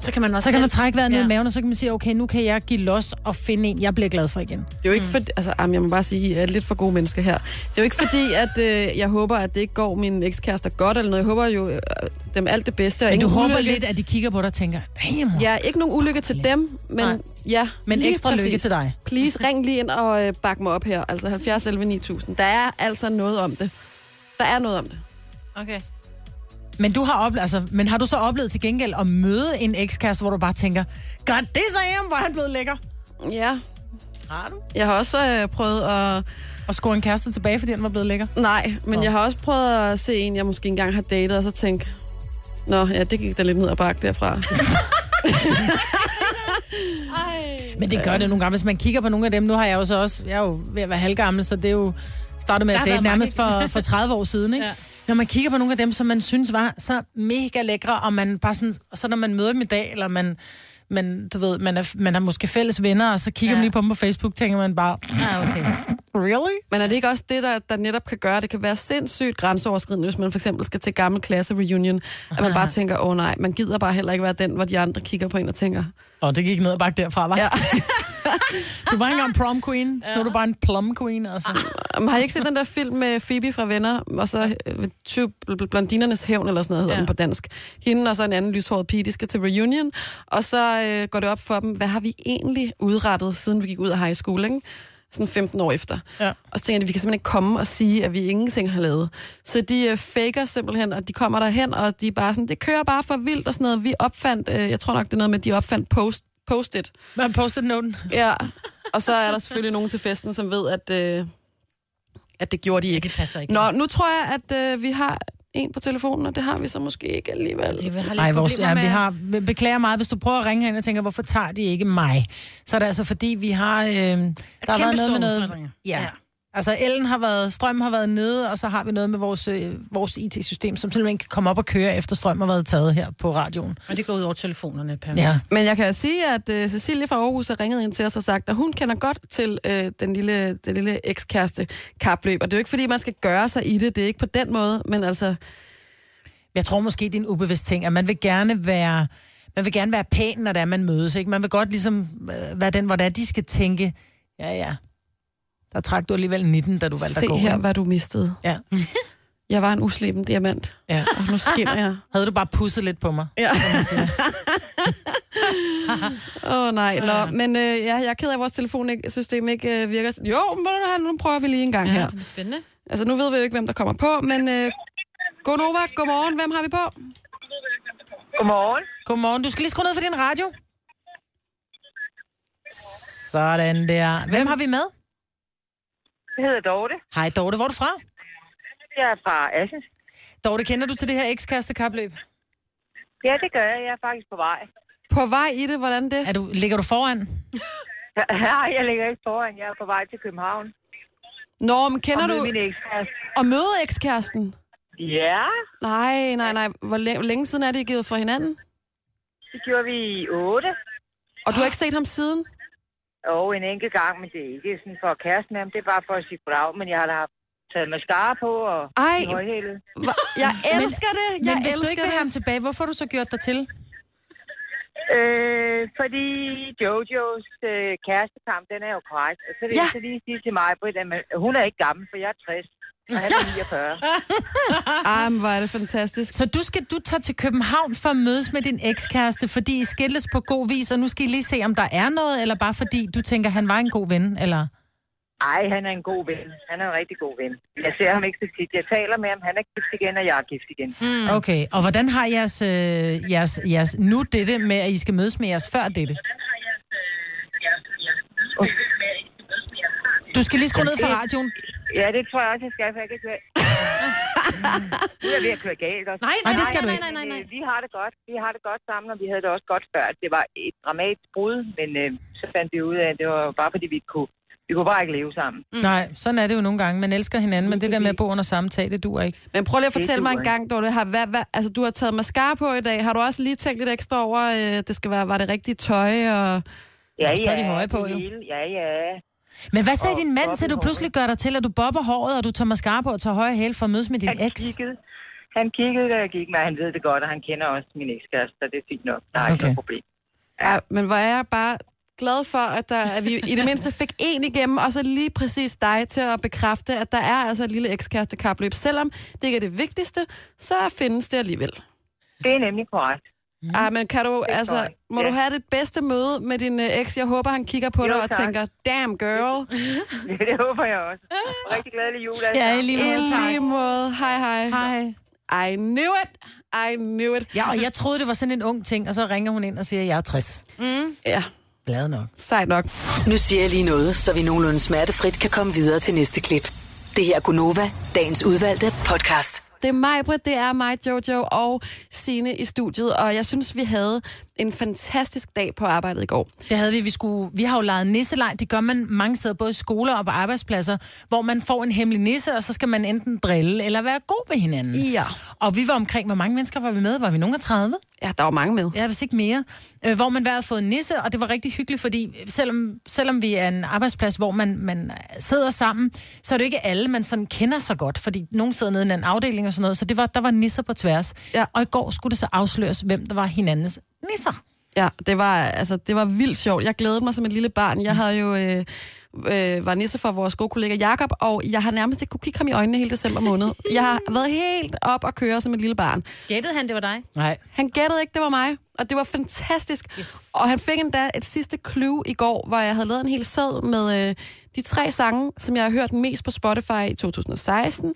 Så kan man også
så kan man trække vejret ned
Ja.
i maven, og så kan man sige, okay, nu kan jeg give los og finde en, jeg bliver glad for igen.
Det er jo ikke for, altså, jeg må bare sige, at jeg er lidt for gode mennesker her. Det er jo ikke fordi, at øh, jeg håber, at det ikke går min ekskærester godt eller noget. Jeg håber jo øh, dem alt det bedste. Og
Men du håber
ulykke.
lidt, at de kigger på dig og tænker, damn,
Ja, ikke nogen ulykke til dem, men
Nej.
ja.
men ekstra lykke
præcis.
til dig.
Please, ring lige ind og øh, bak mig op her. Altså 70 11 9000. Der er altså noget om det. Der er noget om det.
Okay.
Men, du har oplevet, altså, men har du så oplevet til gengæld at møde en ekskæreste, hvor du bare tænker, God, det sagde ham, hvor er han blevet lækker.
Ja,
Har du?
jeg har også øh, prøvet at...
Og score en kæreste tilbage, fordi han var blevet lækker.
Nej, men
Nå.
jeg har også prøvet at se en, jeg måske engang har datet, og så tænke, Nå, ja, det gik da lidt ned ad bakke derfra. [LAUGHS]
Men det gør det nogle gange, hvis man kigger på nogle af dem. Nu har jeg jo så også, jeg er jo ved at være halvgammel, så det er jo startet med at date nærmest for, for 30 år siden, [LAUGHS] ikke?
Ja.
Ja. Når man kigger på nogle af dem, som man synes var så mega lækre, og man bare sådan, så når man møder dem i dag, eller man, man, du ved, man, er, man har måske fælles venner, og så kigger ja.
Ja.
man lige på dem på Facebook, tænker man bare,
Ah, okay. [LAUGHS]
really?
Men er det ikke også det, der, der netop kan gøre, det kan være sindssygt grænseoverskridende, hvis man for eksempel skal til gammel klasse reunion, at man bare tænker, åh oh, nej, man gider bare heller ikke være den, hvor de andre kigger på en og tænker,
Og det gik ned og bakke derfra, var?
ja. [LAUGHS]
Du var ikke engang prom queen, ja. nu er du bare en plum queen, altså.
Um, har I ikke set den der film med Phoebe fra Venner, og så øh, 20 bl- blondinernes hævn, eller sådan noget hedder. Ja. den på dansk. Hende og så en anden lyshåret pige, de skal til reunion, og så øh, går det op for dem, hvad har vi egentlig udrettet, siden vi gik ud af high school, ikke? Sådan 15 år efter.
Ja.
Og så tænker de, vi kan simpelthen ikke komme og sige, at vi ingenting har lavet. Så de øh, faker simpelthen, og de kommer derhen, og de er bare sådan, det kører bare for vildt og sådan noget. Vi opfandt, øh, jeg tror nok, det er noget med, at de opfandt post, post-it.
Man postet noten.
Ja, og så er der selvfølgelig nogen til festen, som ved, at, øh, at det gjorde de
Ja,
ikke.
det passer ikke.
Nå, nu tror jeg, at øh, vi har en på telefonen, og det har vi så måske ikke alligevel.
Det har lidt
Ej, vores, ja, vi har, vi beklager meget, hvis du prøver at ringe herind og tænker, hvorfor tager de ikke mig? Så er det altså, fordi vi har... Øh, der har været noget med noget... Ja.
Ja.
Altså, ellen har været, strøm har været nede, og så har vi noget med vores, øh, vores IT-system, som simpelthen kan komme op og køre, efter strøm har været taget her på radioen.
Og det går ud over telefonerne. Per.
Ja.
Men jeg kan sige, at øh, Cecilie fra Aarhus har ringet ind til os og sagt, at hun kender godt til øh, den lille, den lille ekskæreste kapløb. Og det er jo ikke, fordi man skal gøre sig i det. Det er ikke på den måde, men altså...
Jeg tror måske, det er en ubevidst ting, at man vil gerne være... Man vil gerne være pæn, når det er, man mødes, ikke? Man vil godt ligesom øh, være den, hvor det er, de skal tænke, ja, ja, der trak du alligevel 19, da du valgte
Se
at gå.
her,
ikke?
hvad du mistede.
Ja. [LAUGHS]
Jeg var en usleben diamant,
ja.
og nu skinner jeg. [LAUGHS]
Havde du bare pusset lidt på mig?
Ja. [LAUGHS] Åh oh, nej, Nå, men øh, ja, jeg er ked af, at vores telefonsystem ikke øh, virker. Jo, men ved du hvad, nu prøver vi lige en gang her.
Det bliver spændende.
Altså, nu ved vi jo ikke, hvem der kommer på, men øh, Godnova, godmorgen. Hvem har vi på?
Godmorgen.
Godmorgen. Du skal lige skrue ned for din radio. Sådan der. Hvem har vi med?
Jeg hedder Dorte.
Hej Dorte, hvor er du fra?
Jeg er fra Assens.
Dorte, kender du til det her ekskærestekapløb?
Ja, det gør jeg. Jeg er faktisk på vej.
På vej i det, hvordan det?
Er du, ligger du foran? [LAUGHS]
Nej, jeg ligger ikke foran. Jeg er på vej til København.
Nå, men kender
Og
du
min ekskæreste.
at møde ekskæresten?
Ja,
Nej, nej, nej. Hvor læ- længe siden er det, I givet fra hinanden?
det gjorde vi i 8.
Og du har ikke set ham siden?
Og en enkelt gang, men det er ikke sådan for at kæreste med ham. Det er bare for at sige goddag. Men jeg har da haft taget mascara på og
Ej. Hva- Jeg [LAUGHS] elsker det. Jeg
Men hvis du ikke vil have ham tilbage, hvorfor har du så gjort dig til?
Øh, fordi Jojos øh, kærestekamp, den er jo korrekt. Og så vil
Ja.
jeg så lige sige til mig, Britt, at hun er ikke gammel, for jeg er 60. Og han er 49. [LAUGHS]
Ej, men hvor er det fantastisk.
Så du skal du tage til København for at mødes med din ekskæreste, fordi I skilles på god vis, og nu skal I lige se, om der er noget, eller bare fordi du tænker, han var en god ven, eller?
Ej, han er en god ven. Han er en rigtig god ven. Jeg ser ham ikke så tit. Jeg taler med ham. Han er gift igen, og jeg er gift igen.
Mm. Okay, og hvordan har jeres, øh, jeres, jeres nu dette med, at I skal mødes med jeres før dette? Du skal lige skrue ned for radioen.
Ja, det tror jeg også, jeg skal, for jeg kan køre. [LAUGHS] nu er jeg ved at køre galt også.
Nej,
Nej, det skal
nej, nej, nej, nej.
Øh, Vi har det godt. Vi har det godt sammen, og vi havde det også godt før. Det var et dramatisk brud, men øh, så fandt vi ud af, at det var bare fordi, vi ikke kunne, vi kunne bare ikke leve sammen.
Mm. Nej, sådan er det jo nogle gange. Man elsker hinanden, men det der med at bo under samme tag, det duer ikke.
Men prøv lige at fortælle mig en gang, Dorte, har, hvad, hvad, altså, du har taget mascara på i dag. Har du også lige tænkt lidt ekstra over, øh, det skal være, var det rigtige tøj? Og...
Ja,
er stadig høje på, jo.
Ja, ja.
Men hvad sagde din mand til,
i
du pludselig gør dig til, at du bobber håret, og du tager mascara på og tager høje hæl for at mødes med din
Han
eks?
kiggede, han kiggede, da jeg gik med. Han ved det godt, og han kender også min ekskæreste, så det er fint nok. Der er okay. ikke noget problem.
Ja, men hvor er jeg bare glad for, at, der, at vi i det mindste fik en igennem, og så lige præcis dig til at bekræfte, at der er altså et lille ekskærestekapløb. Selvom det ikke er det vigtigste, så findes det alligevel.
Det er nemlig korrekt.
Mm. Ej, men kan du, altså, må
Ja.
du have det bedste møde med din øh, eks? Jeg håber, han kigger på
Jo,
dig og
tak.
tænker, damn girl. [LAUGHS]
det håber jeg også. Og rigtig glædelig jul. alle
Ja, i lige
I
måde, tak.
lige måde. Hej, hej.
Hej.
I knew it. I knew it.
Ja, og jeg troede, det var sådan en ung ting, og så ringer hun ind og siger, at jeg er 60.
Ja,
Glad nok.
sejt nok.
Nu siger jeg lige noget, så vi nogenlunde smertefrit kan komme videre til næste klip. Det her er Gunova, dagens udvalgte podcast.
Det er mig, Britt, det er mig, Jojo og Sine i studiet, og jeg synes, vi havde en fantastisk dag på arbejdet i går.
Det havde vi. Vi, skulle, vi har jo lejet nisselej. Det gør man mange steder, både i skoler og på arbejdspladser, hvor man får en hemmelig nisse, og så skal man enten drille eller være god ved hinanden.
Ja.
Og vi var omkring, hvor mange mennesker var vi med? Var vi nogen af 30?
Ja, der var mange med.
Ja, hvis ikke mere. Øh, hvor man hver havde fået en nisse, og det var rigtig hyggeligt, fordi selvom, selvom vi er en arbejdsplads, hvor man, man sidder sammen, så er det ikke alle, man sådan kender så godt, fordi nogen sidder nede i en afdeling og sådan noget, så det var, der var nisser på tværs.
Ja.
Og i går skulle det så afsløres, hvem der var hinandens nisser.
Ja, det var, altså, det var vildt sjovt. Jeg glædede mig som et lille barn. Jeg havde jo... Øh, øh, var nisse for vores gode kollega Jakob, og jeg har nærmest ikke kunne kigge ham i øjnene hele december måned. Jeg har været helt op og køre som et lille barn.
Gættede han, det var dig?
Nej.
Han gættede ikke, det var mig, og det var fantastisk. Yes. Og han fik endda et sidste clue i går, hvor jeg havde lavet en hel sæd med øh, de tre sange, som jeg har hørt mest på Spotify i 2016.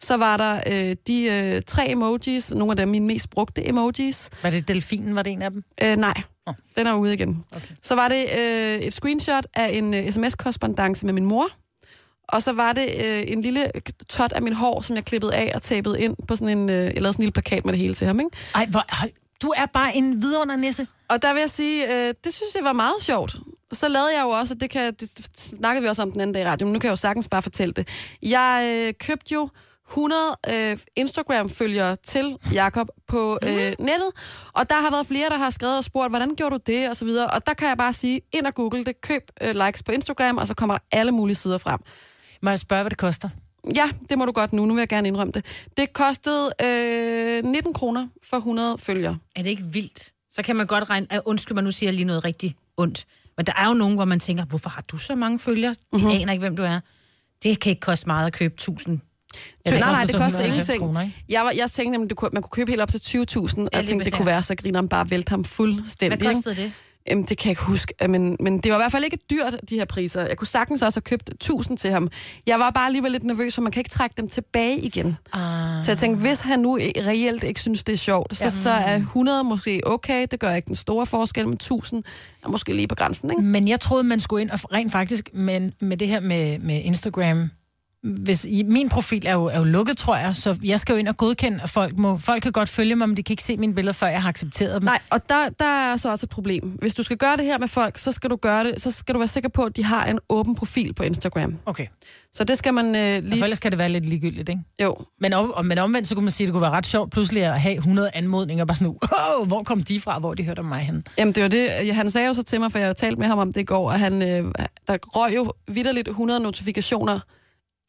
Så var der øh, de øh, tre emojis, nogle af dem mine mest brugte emojis.
Var det delfinen, var det en af dem?
Øh, nej,
Åh.
den er ude igen.
Okay.
Så var det øh, et screenshot af en øh, sms-korrespondance med min mor. Og så var det øh, en lille tot af min hår, som jeg klippede af og tapede ind på sådan en, øh, jeg lavede sådan en lille plakat med det hele til ham, ikke?
Ej, hvor, hold, du er bare en vidundernisse.
Og der vil jeg sige, øh, det synes jeg var meget sjovt. Så lavede jeg jo også, og det, kan, det snakkede vi også om den anden dag i radioen, men nu kan jeg jo sagtens bare fortælle det. Jeg øh, købte jo 100 øh, Instagram-følgere til Jakob på øh, nettet, og der har været flere, der har skrevet og spurgt, hvordan gjorde du det, og så videre. Og der kan jeg bare sige, ind og google det, køb øh, likes på Instagram, og så kommer der alle mulige sider frem.
Må jeg spørge, hvad det koster?
Ja, det må du godt nu. Nu vil jeg gerne indrømme det. Det kostede øh, 19 kroner for 100 følgere.
Er det ikke vildt? så kan man godt regne... Uh, undskyld mig, nu siger lige noget rigtig ondt. Men der er jo nogen, hvor man tænker, hvorfor har du så mange følgere?
Mhm.
Mm-hmm. Aner ikke, hvem du er. Det kan ikke koste meget at købe 1000.
Så, nej, nej, det
koster
koster
190
ingenting.
kroner, ikke?
jeg, var, jeg tænkte kunne, man kunne købe helt op til 20.000, og jeg tænkte, det kunne være, så grineren bare vælte ham fuldstændig.
Hvad kostede det?
Jamen, det kan jeg ikke huske, men, men det var i hvert fald ikke dyrt, de her priser. Jeg kunne sagtens også have købt 1000 til ham. Jeg var bare alligevel lidt nervøs, for man kan ikke trække dem tilbage igen.
Ah.
Så jeg tænkte, hvis han nu reelt ikke synes, det er sjovt, så, så er 100 måske okay. Det gør ikke den store forskel, men 1000 er måske lige på grænsen, ikke?
Men jeg troede, man skulle ind og rent faktisk med, med det her med, med Instagram. Hvis, min profil er jo, er jo lukket, tror jeg, så jeg skal jo ind og godkende, at folk må... Folk kan godt følge mig, men de kan ikke se mine billeder, før jeg har accepteret dem.
Nej, og der, der er så også et problem. Hvis du skal gøre det her med folk, så skal du gøre det, så skal du være sikker på, at de har en åben profil på Instagram.
Okay.
Så det skal man øh,
Lige... For ellers kan det være lidt ligegyldigt, ikke?
Jo,
Men, om, men omvendt, så kunne man sige, at det kunne være ret sjovt pludselig at have 100 anmodninger, bare sådan, oh, hvor kom de fra, hvor de hørte om mig hen?
Jamen, det var det. Ja, Han sagde jo så til mig, for jeg har talt med ham om det i går, at han, øh, der røg jo vidderligt 100 notifikationer øh,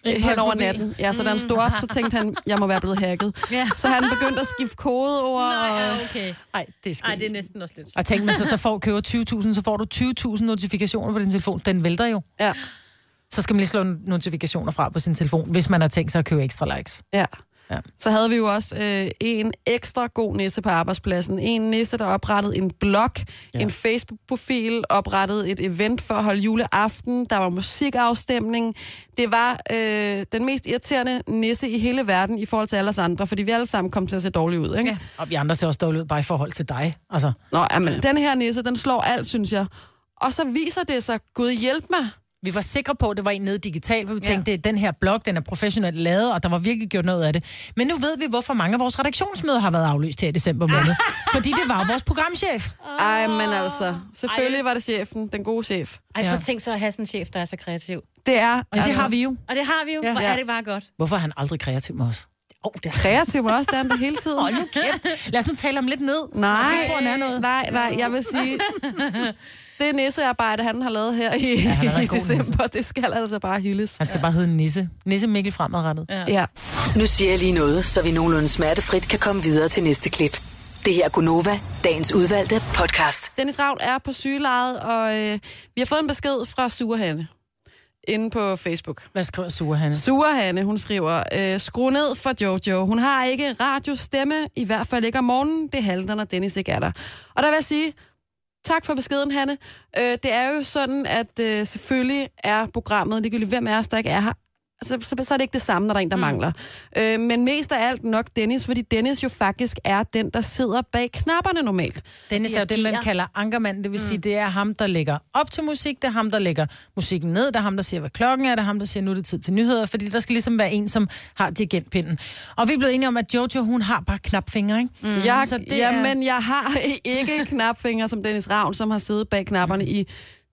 hen over natten. Ja, så da han stod op, så tænkte han, jeg må være blevet hacket.
Ja.
Så han begyndte at skifte kodeord.
Nej, okay.
Nej, det er skidt.
Ej, det er næsten også lidt.
Og tænk, man så, så får køber 20.000, så får du 20.000 notifikationer på din telefon. Den vælter jo.
Ja,
Så skal man lige slå notifikationer fra på sin telefon, hvis man har tænkt sig at købe ekstra likes.
ja.
Ja.
Så havde vi jo også øh, en ekstra god nisse på arbejdspladsen. En nisse, der oprettede en blog, ja. en Facebook-profil, oprettede et event for at holde juleaften. Der var musikafstemning. Det var øh, den mest irriterende nisse i hele verden i forhold til alle os andre, fordi vi alle sammen kom til at se dårlige ud. Ikke?
Ja.
Og vi andre ser også dårligt ud, bare i forhold til dig. Altså,
Nå, jamen, den her nisse, den slår alt, synes jeg. Og så viser det sig, Gud hjælp mig,
vi var sikre på, at det var en nede digitalt, for vi tænkte, ja. det er den her blog, den er professionelt lavet, og der var virkelig gjort noget af det. Men nu ved vi, hvorfor mange af vores redaktionsmøder har været aflyst her i december måned. [LAUGHS] fordi det var vores programchef.
Ej, men altså, selvfølgelig var det chefen, den gode chef.
Ej,
Ja.
prøv at tænke så at have sådan en chef, der er så kreativ.
Det er,
Og det har vi jo.
Og det har vi jo.
Ja.
Ja. Hvor
Ja.
er det bare godt.
Hvorfor er han aldrig kreativ med os?
Åh, oh, det er
kreativ også, det er han da hele tiden. [LAUGHS]
Hold nu kæft. Lad os nu tale om lidt ned.
Nej,
Jeg tror, han er noget.
nej, nej, jeg vil sige, [LAUGHS] det nissearbejde, han har lavet her i,
Ja,
ja, [LAUGHS] i december, det skal altså bare hyldes.
Han skal bare hedde Nisse. Nisse Mikkel fremadrettet. Ja.
Ja.
Nu siger jeg lige noget, så vi nogenlunde smertefrit kan komme videre til næste klip. Det her er Gunova, dagens udvalgte podcast.
Dennis Ravn er på sygelejet, og øh, vi har fået en besked fra Surhanne inde på Facebook.
Hvad skriver Sure Hanne?
Surhanne, hun skriver, øh, skru ned for Jojo. Hun har ikke radiostemme, i hvert fald ikke om morgenen. Det halter, når Dennis ikke er der. Og der vil jeg sige, tak for beskeden, Hanne. Øh, det er jo sådan, at øh, selvfølgelig er programmet, ligegyldigt hvem af os, der ikke er her, så, så, så er det ikke det samme, når der er en, der mm. mangler. Øh, men mest af alt nok Dennis, fordi Dennis jo faktisk er den, der sidder bag knapperne normalt.
Dennis er jo det, man kalder ankermand. Det vil sige, det er ham, der lægger op til musik. Det er ham, der lægger musikken ned. Det er ham, der siger, hvad klokken er. Det er ham, der siger, nu er det tid til nyheder. Fordi der skal ligesom være en, som har dirigentpinden. Og vi er blevet enige om, at Jojo, hun har bare knapfingre, ikke? Mm.
Jeg,
Så det
ja,
er-
men jeg har [LAUGHS] ikke knapfingre som Dennis Ravn, som har siddet bag knapperne i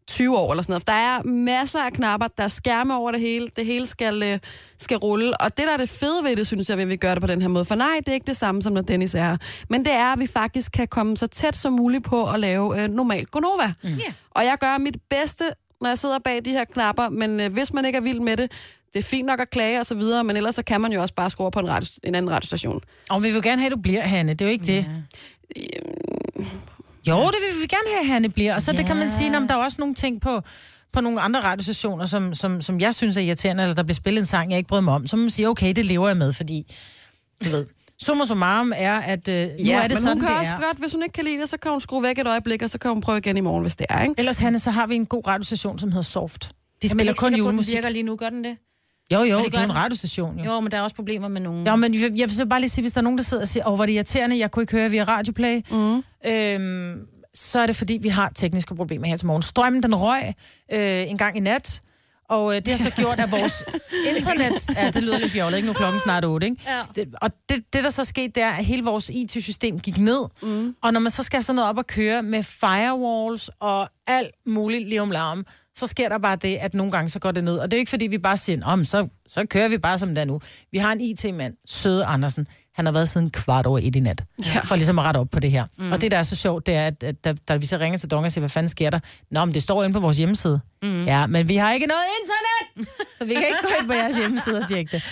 20 år eller sådan noget. Der er masser af knapper, der er skærme over det hele. Det hele skal, øh, skal rulle. Og det, der er det fede ved det, synes jeg, at vi gør det på den her måde. For nej, det er ikke det samme, som når Dennis er her. Men det er, at vi faktisk kan komme så tæt som muligt på at lave øh, normalt Gonova. Mm.
Ja.
Og jeg gør mit bedste, når jeg sidder bag de her knapper. Men øh, hvis man ikke er vild med det, det er fint nok at klage og så videre, men ellers så kan man jo også bare skrue på en, radio, en anden radiostation.
Og vi vil gerne have, at du bliver, Hanne. Det er jo ikke det. Jo, det vil vi gerne have, at Hanne bliver. Og så det kan man sige, om der er også nogle ting på, på nogle andre radiostationer, som, som, som jeg synes er irriterende, eller der bliver spillet en sang, jeg ikke bryder mig om. Så må man sige, okay, det lever jeg med, fordi, du ved, summa summarum er, at øh, nu er det
men
sådan,
hun kan
det
også
er.
godt, hvis hun ikke kan lide det, så kan hun skrue væk et øjeblik, og så kan hun prøve igen i morgen, hvis det er, ikke?
Ellers, Hanne, så har vi en god radiostation, som hedder Soft. De
Jeg er
spiller
ikke
kun
sikker på, at den
julemusik.
virker lige nu, gør den det?
Jo, jo,
det
det, er en radiostation, jo.
Jo, men der er også problemer med nogen.
Ja, men jeg jeg vil så bare lige sige, hvis der er nogen, der sidder og siger, åh, hvor er det irriterende, jeg kunne ikke høre via Radioplay, mm. øhm, så er det fordi, vi har tekniske problemer her til morgen. Strømmen, den røg øh, en gang i nat, og øh, det har så gjort, at vores [LAUGHS] internet... Ja, det lyder lidt fjollet, ikke? Nu er klokken snart 8, ikke?
Ja.
Det, og det, det, der så skete, det er, at hele vores IT-system gik ned. Mm. Og når man så skal sådan noget op at køre med firewalls og alt muligt lige om larm, så sker der bare det, at nogle gange så går det ned. Og det er ikke, fordi vi bare siger, om så, så kører vi bare som det er nu. Vi har en IT-mand, Søde Andersen. Han har været siden kvart over et i nat.
Ja.
For ligesom at rette op på det her. Mm. Og det, der er så sjovt, det er, at, at da, da vi så ringer til Dong og siger, hvad fanden sker der? Nå, men det står inde på vores hjemmeside. Mm. Ja, men vi har ikke noget internet! så vi kan ikke gå ind på jeres hjemmeside og tjekke det.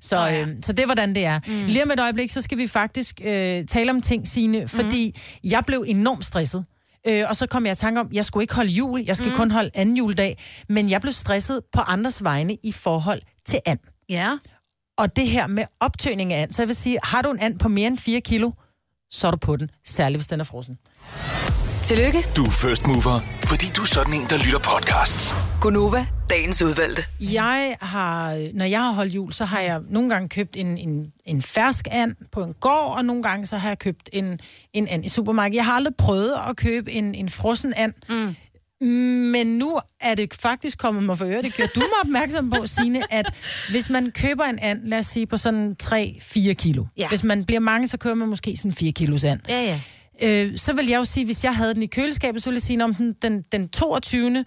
Så, øh, så det er, hvordan det er. Mm. Lige om et øjeblik, så skal vi faktisk øh, tale om ting, Signe, fordi mm. jeg blev enormt stresset. Øh, og så kom jeg i tanke om, jeg skulle ikke holde jul, jeg skal mm. kun holde anden juledag, men jeg blev stresset på andres vegne i forhold til and.
Ja.
Og det her med optøning af and, så jeg vil sige, har du en and på mere end 4 kilo, så er du på den, særligt hvis den er frossen.
Tillykke,
Du er first mover, fordi du er sådan en, der lytter podcasts.
Gunova, dagens udvalgte.
Jeg har, når jeg har holdt jul, så har jeg nogle gange købt en, en, en fersk and på en gård, og nogle gange så har jeg købt en, en and i supermarkedet. Jeg har aldrig prøvet at købe en, en frossen and, mm. men nu er det faktisk kommet mig for øre, det gør du mig opmærksom på, Signe, at hvis man køber en and, lad os sige på sådan 3-4 kilo.
Ja.
Hvis man bliver mange, så køber man måske sådan 4 kilos and.
Ja, ja.
Øh, så vil jeg jo sige, hvis jeg havde den i køleskabet, så ville jeg sige, om den, den, den 22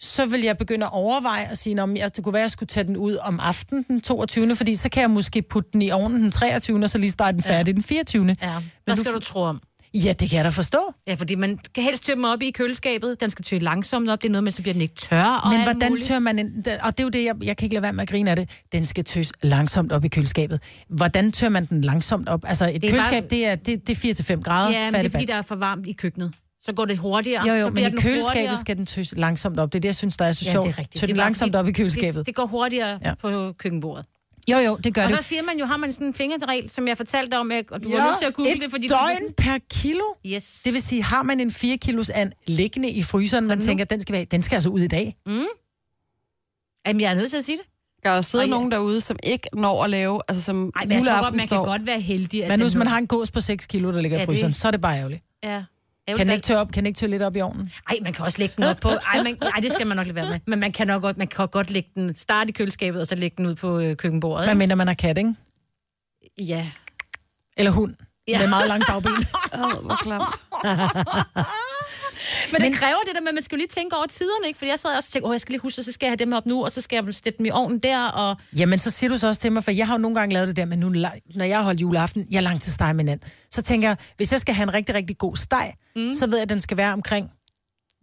så vil jeg begynde at overveje at sige, om jeg, det kunne være, at jeg skulle tage den ud om aftenen den 22. Fordi så kan jeg måske putte den i ovnen den 23. og så lige starte den færdig den 24.
ja. Hvad
du
skal
f-
du tro om?
Ja, det kan jeg da forstå.
Ja, fordi man kan helst tømme op i køleskabet. Den skal tø langsomt op. Det er noget med, så bliver den ikke tør. Og
Men hvordan
muligt.
tør man... En, og det er jo det, jeg, jeg kan ikke lade være med at grine af det. Den skal tøs langsomt op i køleskabet. Hvordan tør man den langsomt op? Altså, et
Det er
køleskab,
bare-
det er, det, det er 4-5 grader.
Ja, men det er fordi, der er for varmt i køkkenet. Så går det hurtigere.
Jo, jo,
så
men i køleskabet
hurtigere.
skal den tøs langsomt op. Det er det, jeg synes, der er så
Ja,
sjovt.
det er rigtigt.
Tør
Det
den langsomt op i køleskabet.
Det, det går hurtigere
ja.
på køkkenbordet.
Jo, jo, det gør
Og
det.
så siger man jo, har man sådan en fingerregel, som jeg fortalte om, og du var
Ja,
nødt til at google
et
det, fordi
døgn per kilo?
Du... Yes.
Det vil sige, har man en 4 kilos and liggende i fryseren, man
nu-
tænker, den skal, være, den skal altså ud i dag.
Jamen, jeg er nødt til at sige det.
Der er sidde
Og ja.
nogen derude, som ikke når at lave, altså som
Ej, men jeg tror godt, man kan godt være heldig. At
Men nu, hvis man har en gås på 6 kilo, der ligger i
Ja, det-
fryseren, så er det bare ærgerligt.
Ja.
Kan den ikke tørre op? Kan den ikke tørre lidt op i ovnen?
Ej, man kan også lægge den op på... [LAUGHS] Ej, man, ej, det skal man nok lade være med. Men man kan nok godt, man kan godt lægge den, starte i køleskabet, og så lægge den ud på øh, køkkenbordet.
Hvad mindre man har kat, ikke?
Ja.
Eller hund.
Ja.
Med meget lang bagben. [LAUGHS]
Åh, hvor klamt. [LAUGHS]
Men, det kræver det der med, at man skal jo lige tænke over tiderne, ikke? Fordi jeg sad også og tænkte, åh, jeg skal lige huske, så skal jeg have dem op nu, og så skal jeg sætte dem i ovnen der, og...
Jamen, så siger du så også til mig, for jeg har jo nogle gange lavet det der, men nu, når jeg holdt juleaften, jeg er lang til steg med. Så tænker jeg, hvis jeg skal have en rigtig, rigtig god steg, mm. så ved jeg, at den skal være omkring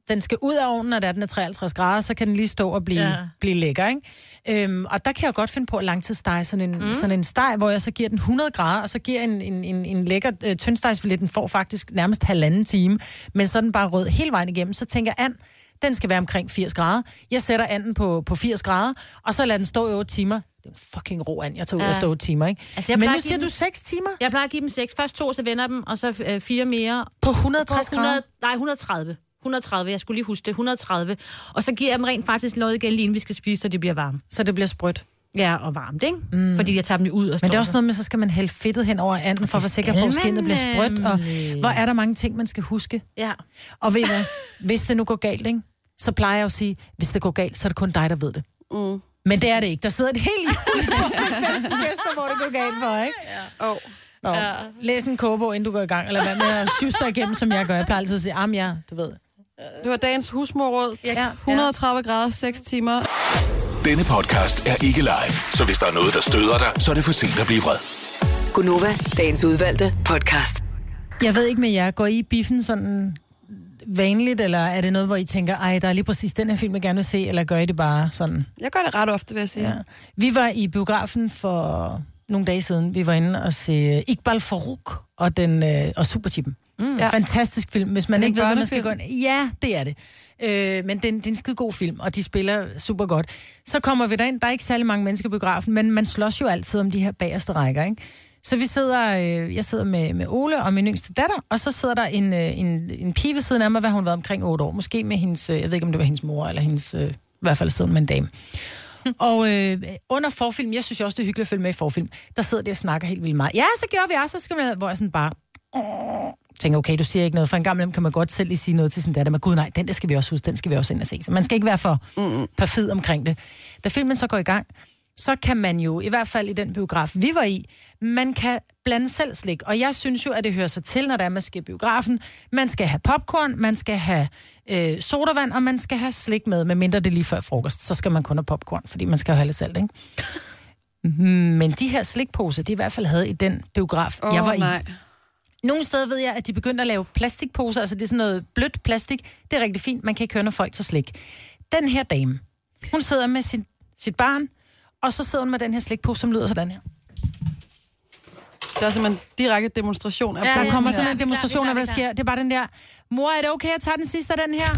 den skal ud af ovnen, når der den er 53 grader, så kan den lige stå og blive. Ja. blive lækker, ikke? Øhm, og der kan jeg godt finde på at langtidsstege sådan en, mm. sådan en steg, hvor jeg så giver den 100 grader, og så giver en, en, en, en lækker øh, tyndstegsfilet, den får faktisk nærmest halvanden time, men så er den bare rød hele vejen igennem. Så tænker jeg, and, den skal være omkring 80 grader. Jeg sætter anden på, på 80 grader, og så lader den stå i 8 timer. Det er en fucking rå and, jeg tager ud
Ja.
efter 8 timer, ikke?
Altså, jeg
men nu siger
den-
du 6 timer
Jeg plejer at give dem seks. Først to, så vender dem, og så øh, fire mere.
på
På
160 grader.
100, nej, 130. 130, jeg skulle lige huske det. 130. Og så giver jeg dem rent faktisk noget igen, lige inden vi skal spise, så det bliver varmt.
Så det bliver sprødt.
Ja, og varmt, ikke? Mm. Fordi jeg tager dem ud og
Men det er også noget med, så skal man hælde fedtet hen over anden, for at være sikker på, at skinnet bliver sprødt. Og hvor er der mange ting, man skal huske.
Ja.
Og ved hvad? Hvis det nu går galt, ikke? så plejer jeg jo at sige, hvis det går galt, så er det kun dig, der ved det.
Mm.
Men det er det ikke. Der sidder et helt jul på 15 gæster, hvor det går galt for, ikke?
Oh.
Nå, ja. læs en kogebog, inden du går i gang, eller hvad med at syste igennem, som jeg gør. Jeg plejer altid at sige, am ja, du ved.
Det var dagens husmorråd.
Ja.
130 grader, 6 timer.
Denne podcast er ikke live, så hvis der er noget, der støder dig, så er det for sent at blive vred.
Gunova, dagens udvalgte podcast.
Jeg ved ikke med jer, går I i biffen sådan vanligt, eller er det noget, hvor I tænker, ej, der er lige præcis den her film, jeg gerne vil se, eller gør I det bare sådan?
Jeg gør det ret ofte, vil jeg sige.
Ja. Vi var i biografen for nogle dage siden. Vi var inde og se Iqbal Farouk og, den, øh, og Superchippen. Mm.
Ja.
Fantastisk film. Hvis man ikke ved, hvad man skal gå ind... Ja, det er det. Øh, men det er, en, det er en skide god film, og de spiller super godt. Så kommer vi derind. Der er ikke særlig mange mennesker i biografen, men man slås jo altid om de her bagerste rækker, ikke? Så vi sidder, øh, jeg sidder med, med Ole og min yngste datter, og så sidder der en, øh, en, en pige ved siden af mig, hvad hun været omkring otte år. Måske med hendes, øh, jeg ved ikke om det var hendes mor, eller hendes, øh, i hvert fald sidder med en dame. Og øh, under forfilm, jeg synes også, det er hyggeligt at følge med i forfilm, der sidder de og snakker helt vildt meget. Ja, så gør vi også, så skal vi, hvor jeg sådan bare... Tænker, okay, du siger ikke noget. For en gammel kan man godt selv lige sige noget til sin datter, men gud nej, den der skal vi også huske, den skal vi også ind og se. Så man skal ikke være for mm. perfid omkring det. Da filmen så går i gang, så kan man jo, i hvert fald i den biograf, vi var i, man kan blande selv slik. Og jeg synes jo, at det hører sig til, når der er, man skal i biografen. Man skal have popcorn, man skal have øh, sodavand, og man skal have slik med, medmindre det er lige før frokost. Så skal man kun have popcorn, fordi man skal jo have lidt salt, ikke? [LAUGHS] Men de her slikposer, de i hvert fald havde i den biograf,
Åh,
jeg var i. Nogle steder ved jeg, at de begyndte at lave plastikposer, altså det er sådan noget blødt plastik. Det er rigtig fint, man kan ikke høre, når folk tager slik. Den her dame, hun sidder med sin, sit barn, og så sidder hun med den her slikpose, som lyder sådan her.
Det er simpelthen direkte demonstration af
Ja,
Der kommer sådan en demonstration
det er
af, hvad der
er
sker. Det er bare den der, mor, er det okay at tage den sidste af den her?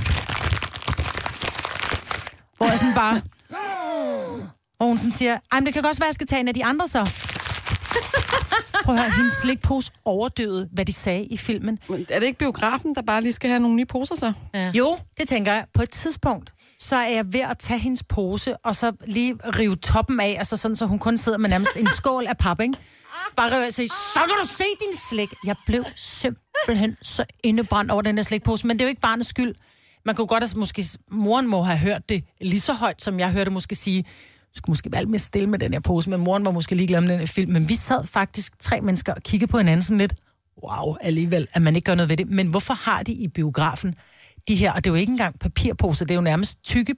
Hvor jeg sådan bare... [LAUGHS] Og hun sådan siger, ej, men det kan godt være, at jeg skal tage en af de andre så. [LAUGHS] Prøv at høre, hendes slikpose overdøvede, hvad de sagde i filmen.
Men er det ikke biografen, der bare lige skal have nogle nye poser så?
Ja.
Jo, det tænker jeg. På et tidspunkt, så er jeg ved at tage hendes pose, og så lige rive toppen af, altså sådan, så hun kun sidder med nærmest en skål af pap, ikke? Bare rive sige, så kan du se din slik. Jeg blev simpelthen så indebrændt over den der slikpose, men det er jo ikke barnets skyld. Man kunne godt have, måske, moren må have hørt det lige så højt, som jeg hørte måske sige, skulle måske være lidt mere stille med den her pose, men moren var måske ligeglad med den her film. Men vi sad faktisk tre mennesker og kiggede på hinanden sådan lidt, wow, alligevel, at man ikke gør noget ved det. Men hvorfor har de i biografen de her, og det er jo ikke engang papirposer, det er jo nærmest tykke,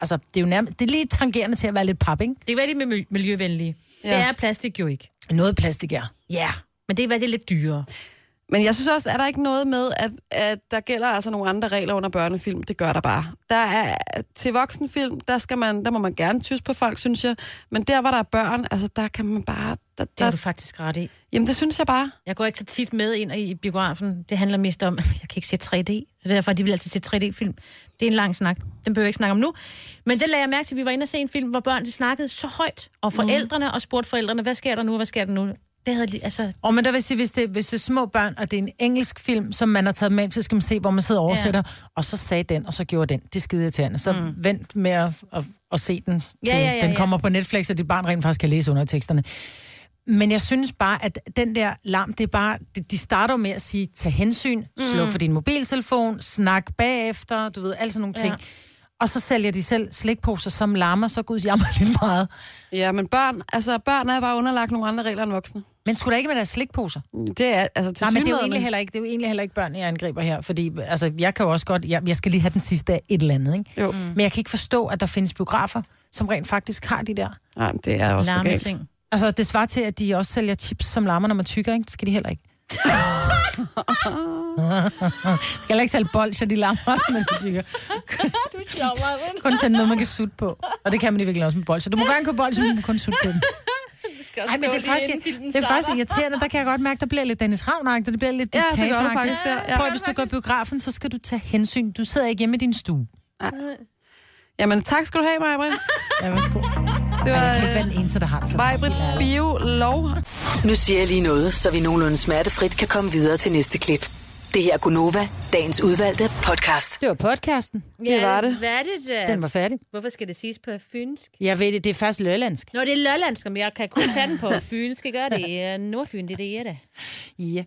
altså det er jo nærmest, det er lige tangerende til at være lidt pap, ikke?
Det er være med miljøvenlige. Ja. Det er plastik jo ikke.
Noget plastik er.
Ja, men det er det er lidt dyrere.
Men jeg synes også, er der ikke noget med, at, at der gælder altså nogle andre regler under børnefilm? Det gør der bare. Der er, til voksenfilm, der, skal man, der må man gerne tysse på folk, synes jeg. Men der, hvor der er børn, altså der kan man bare... Der,
Det har
der,
du faktisk ret i.
jamen, det synes jeg bare.
Jeg går ikke så tit med ind i biografen. Det handler mest om, at [LAUGHS] jeg kan ikke se 3D. Så derfor de vil altid se 3D-film. Det er en lang snak. Den behøver jeg ikke snakke om nu. Men det lagde jeg mærke til, vi var inde og se en film, hvor børn de snakkede så højt. Og forældrene, og spurgte forældrene, hvad sker der nu, hvad sker der nu? Det havde de, altså...
Og men der vil sige, hvis det, hvis det er små børn, og det er en engelsk film, som man har taget med, så skal man se, hvor man sidder og oversætter, ja. og så sagde den, og så gjorde den. Det skide irriterende. Så mm. vent med at, at, at se den, til
Ja, ja, ja,
den
ja.
kommer på Netflix, og dit barn rent faktisk kan læse under teksterne. Men jeg synes bare, at den der larm, det er bare, de, starter med at sige, tag hensyn, sluk for din mobiltelefon, snak bagefter, du ved, alle sådan nogle ting.
Ja.
Og så sælger de selv slikposer, som larmer så guds jammer [LAUGHS] lidt meget.
Ja, men børn, altså børn er bare underlagt nogle andre regler end voksne.
Men skulle der ikke være der slikposer?
Det er altså til
Nej, men det er jo egentlig heller ikke, det er jo egentlig heller ikke børn, jeg angriber her, fordi altså, jeg kan jo også godt, jeg, jeg skal lige have den sidste af et eller andet, ikke?
Jo.
Mm. Men jeg kan ikke forstå, at der findes biografer, som rent faktisk har de der.
Nej, det er også
Larme ting.
Altså, det svarer til, at de også sælger chips, som larmer, når man tykker, ikke? Det skal de heller ikke. Skal heller ikke sælge bolcher, de larmer også, når de tykker. kun sende noget, man kan sutte på. Og det kan man i virkeligheden også med bolcher. Du må gerne købe bolcher, men du må kun sutte på dem. [LAUGHS] Ej, men det er, faktisk, det er faktisk irriterende. Der kan jeg godt mærke, der bliver lidt Dennis ravn Det bliver lidt
Ja,
diktatoragtigt.
faktisk der, ja.
Prøv, hvis du går i biografen, så skal du tage hensyn. Du sidder ikke hjemme i din stue.
Jamen, tak skal du have, Majbrit.
Ja, værsgo.
Det
Jeg
var øh,
være den eneste, der har det sådan.
Bio-lov.
Nu siger jeg lige noget, så vi nogenlunde smertefrit kan komme videre til næste klip. Det her er Gunova, dagens udvalgte podcast.
Det var podcasten.
Det var det.
Hvad er det da?
Den var færdig.
Hvorfor skal det siges på fynsk?
Jeg ved det, det er faktisk lørlandsk.
Nå, det er lollandsk, men jeg kan kun tage den på [LAUGHS] fynsk. Gør det er Nordfyn, det er det, er det.
Ja.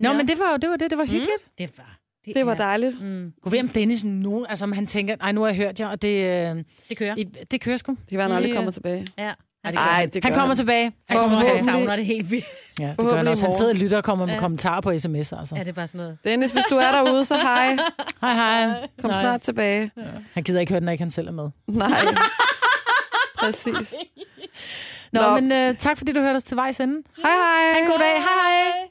Nå,
Ja.
men det var jo det, var det, det var hyggeligt.
Det var...
Det var dejligt.
Mm,
Gå ved om Dennis nu, altså om han tænker, ej, nu har jeg hørt jer, og det, øh,
det kører.
i- det kører sgu.
Det var han aldrig kommer tilbage.
Ja.
Ej,
Ej, det gør
han kommer
han.
tilbage. Han kommer tilbage.
savner det helt vildt.
Ja, det gør han også. Han sidder og lytter og kommer med kommentarer på sms'er. Altså.
Ja, det er bare sådan noget.
Dennis, hvis du er derude, så hej. [LAUGHS]
Hej, hej.
Kom
Nej.
snart tilbage.
Han gider ikke høre den, når ikke han selv er med.
Nej. [LAUGHS] Præcis.
Nå,
Nå.
men øh, tak fordi du hørte os til vejs ende.
Hej hej.
Ha' en god dag. Hej, hej.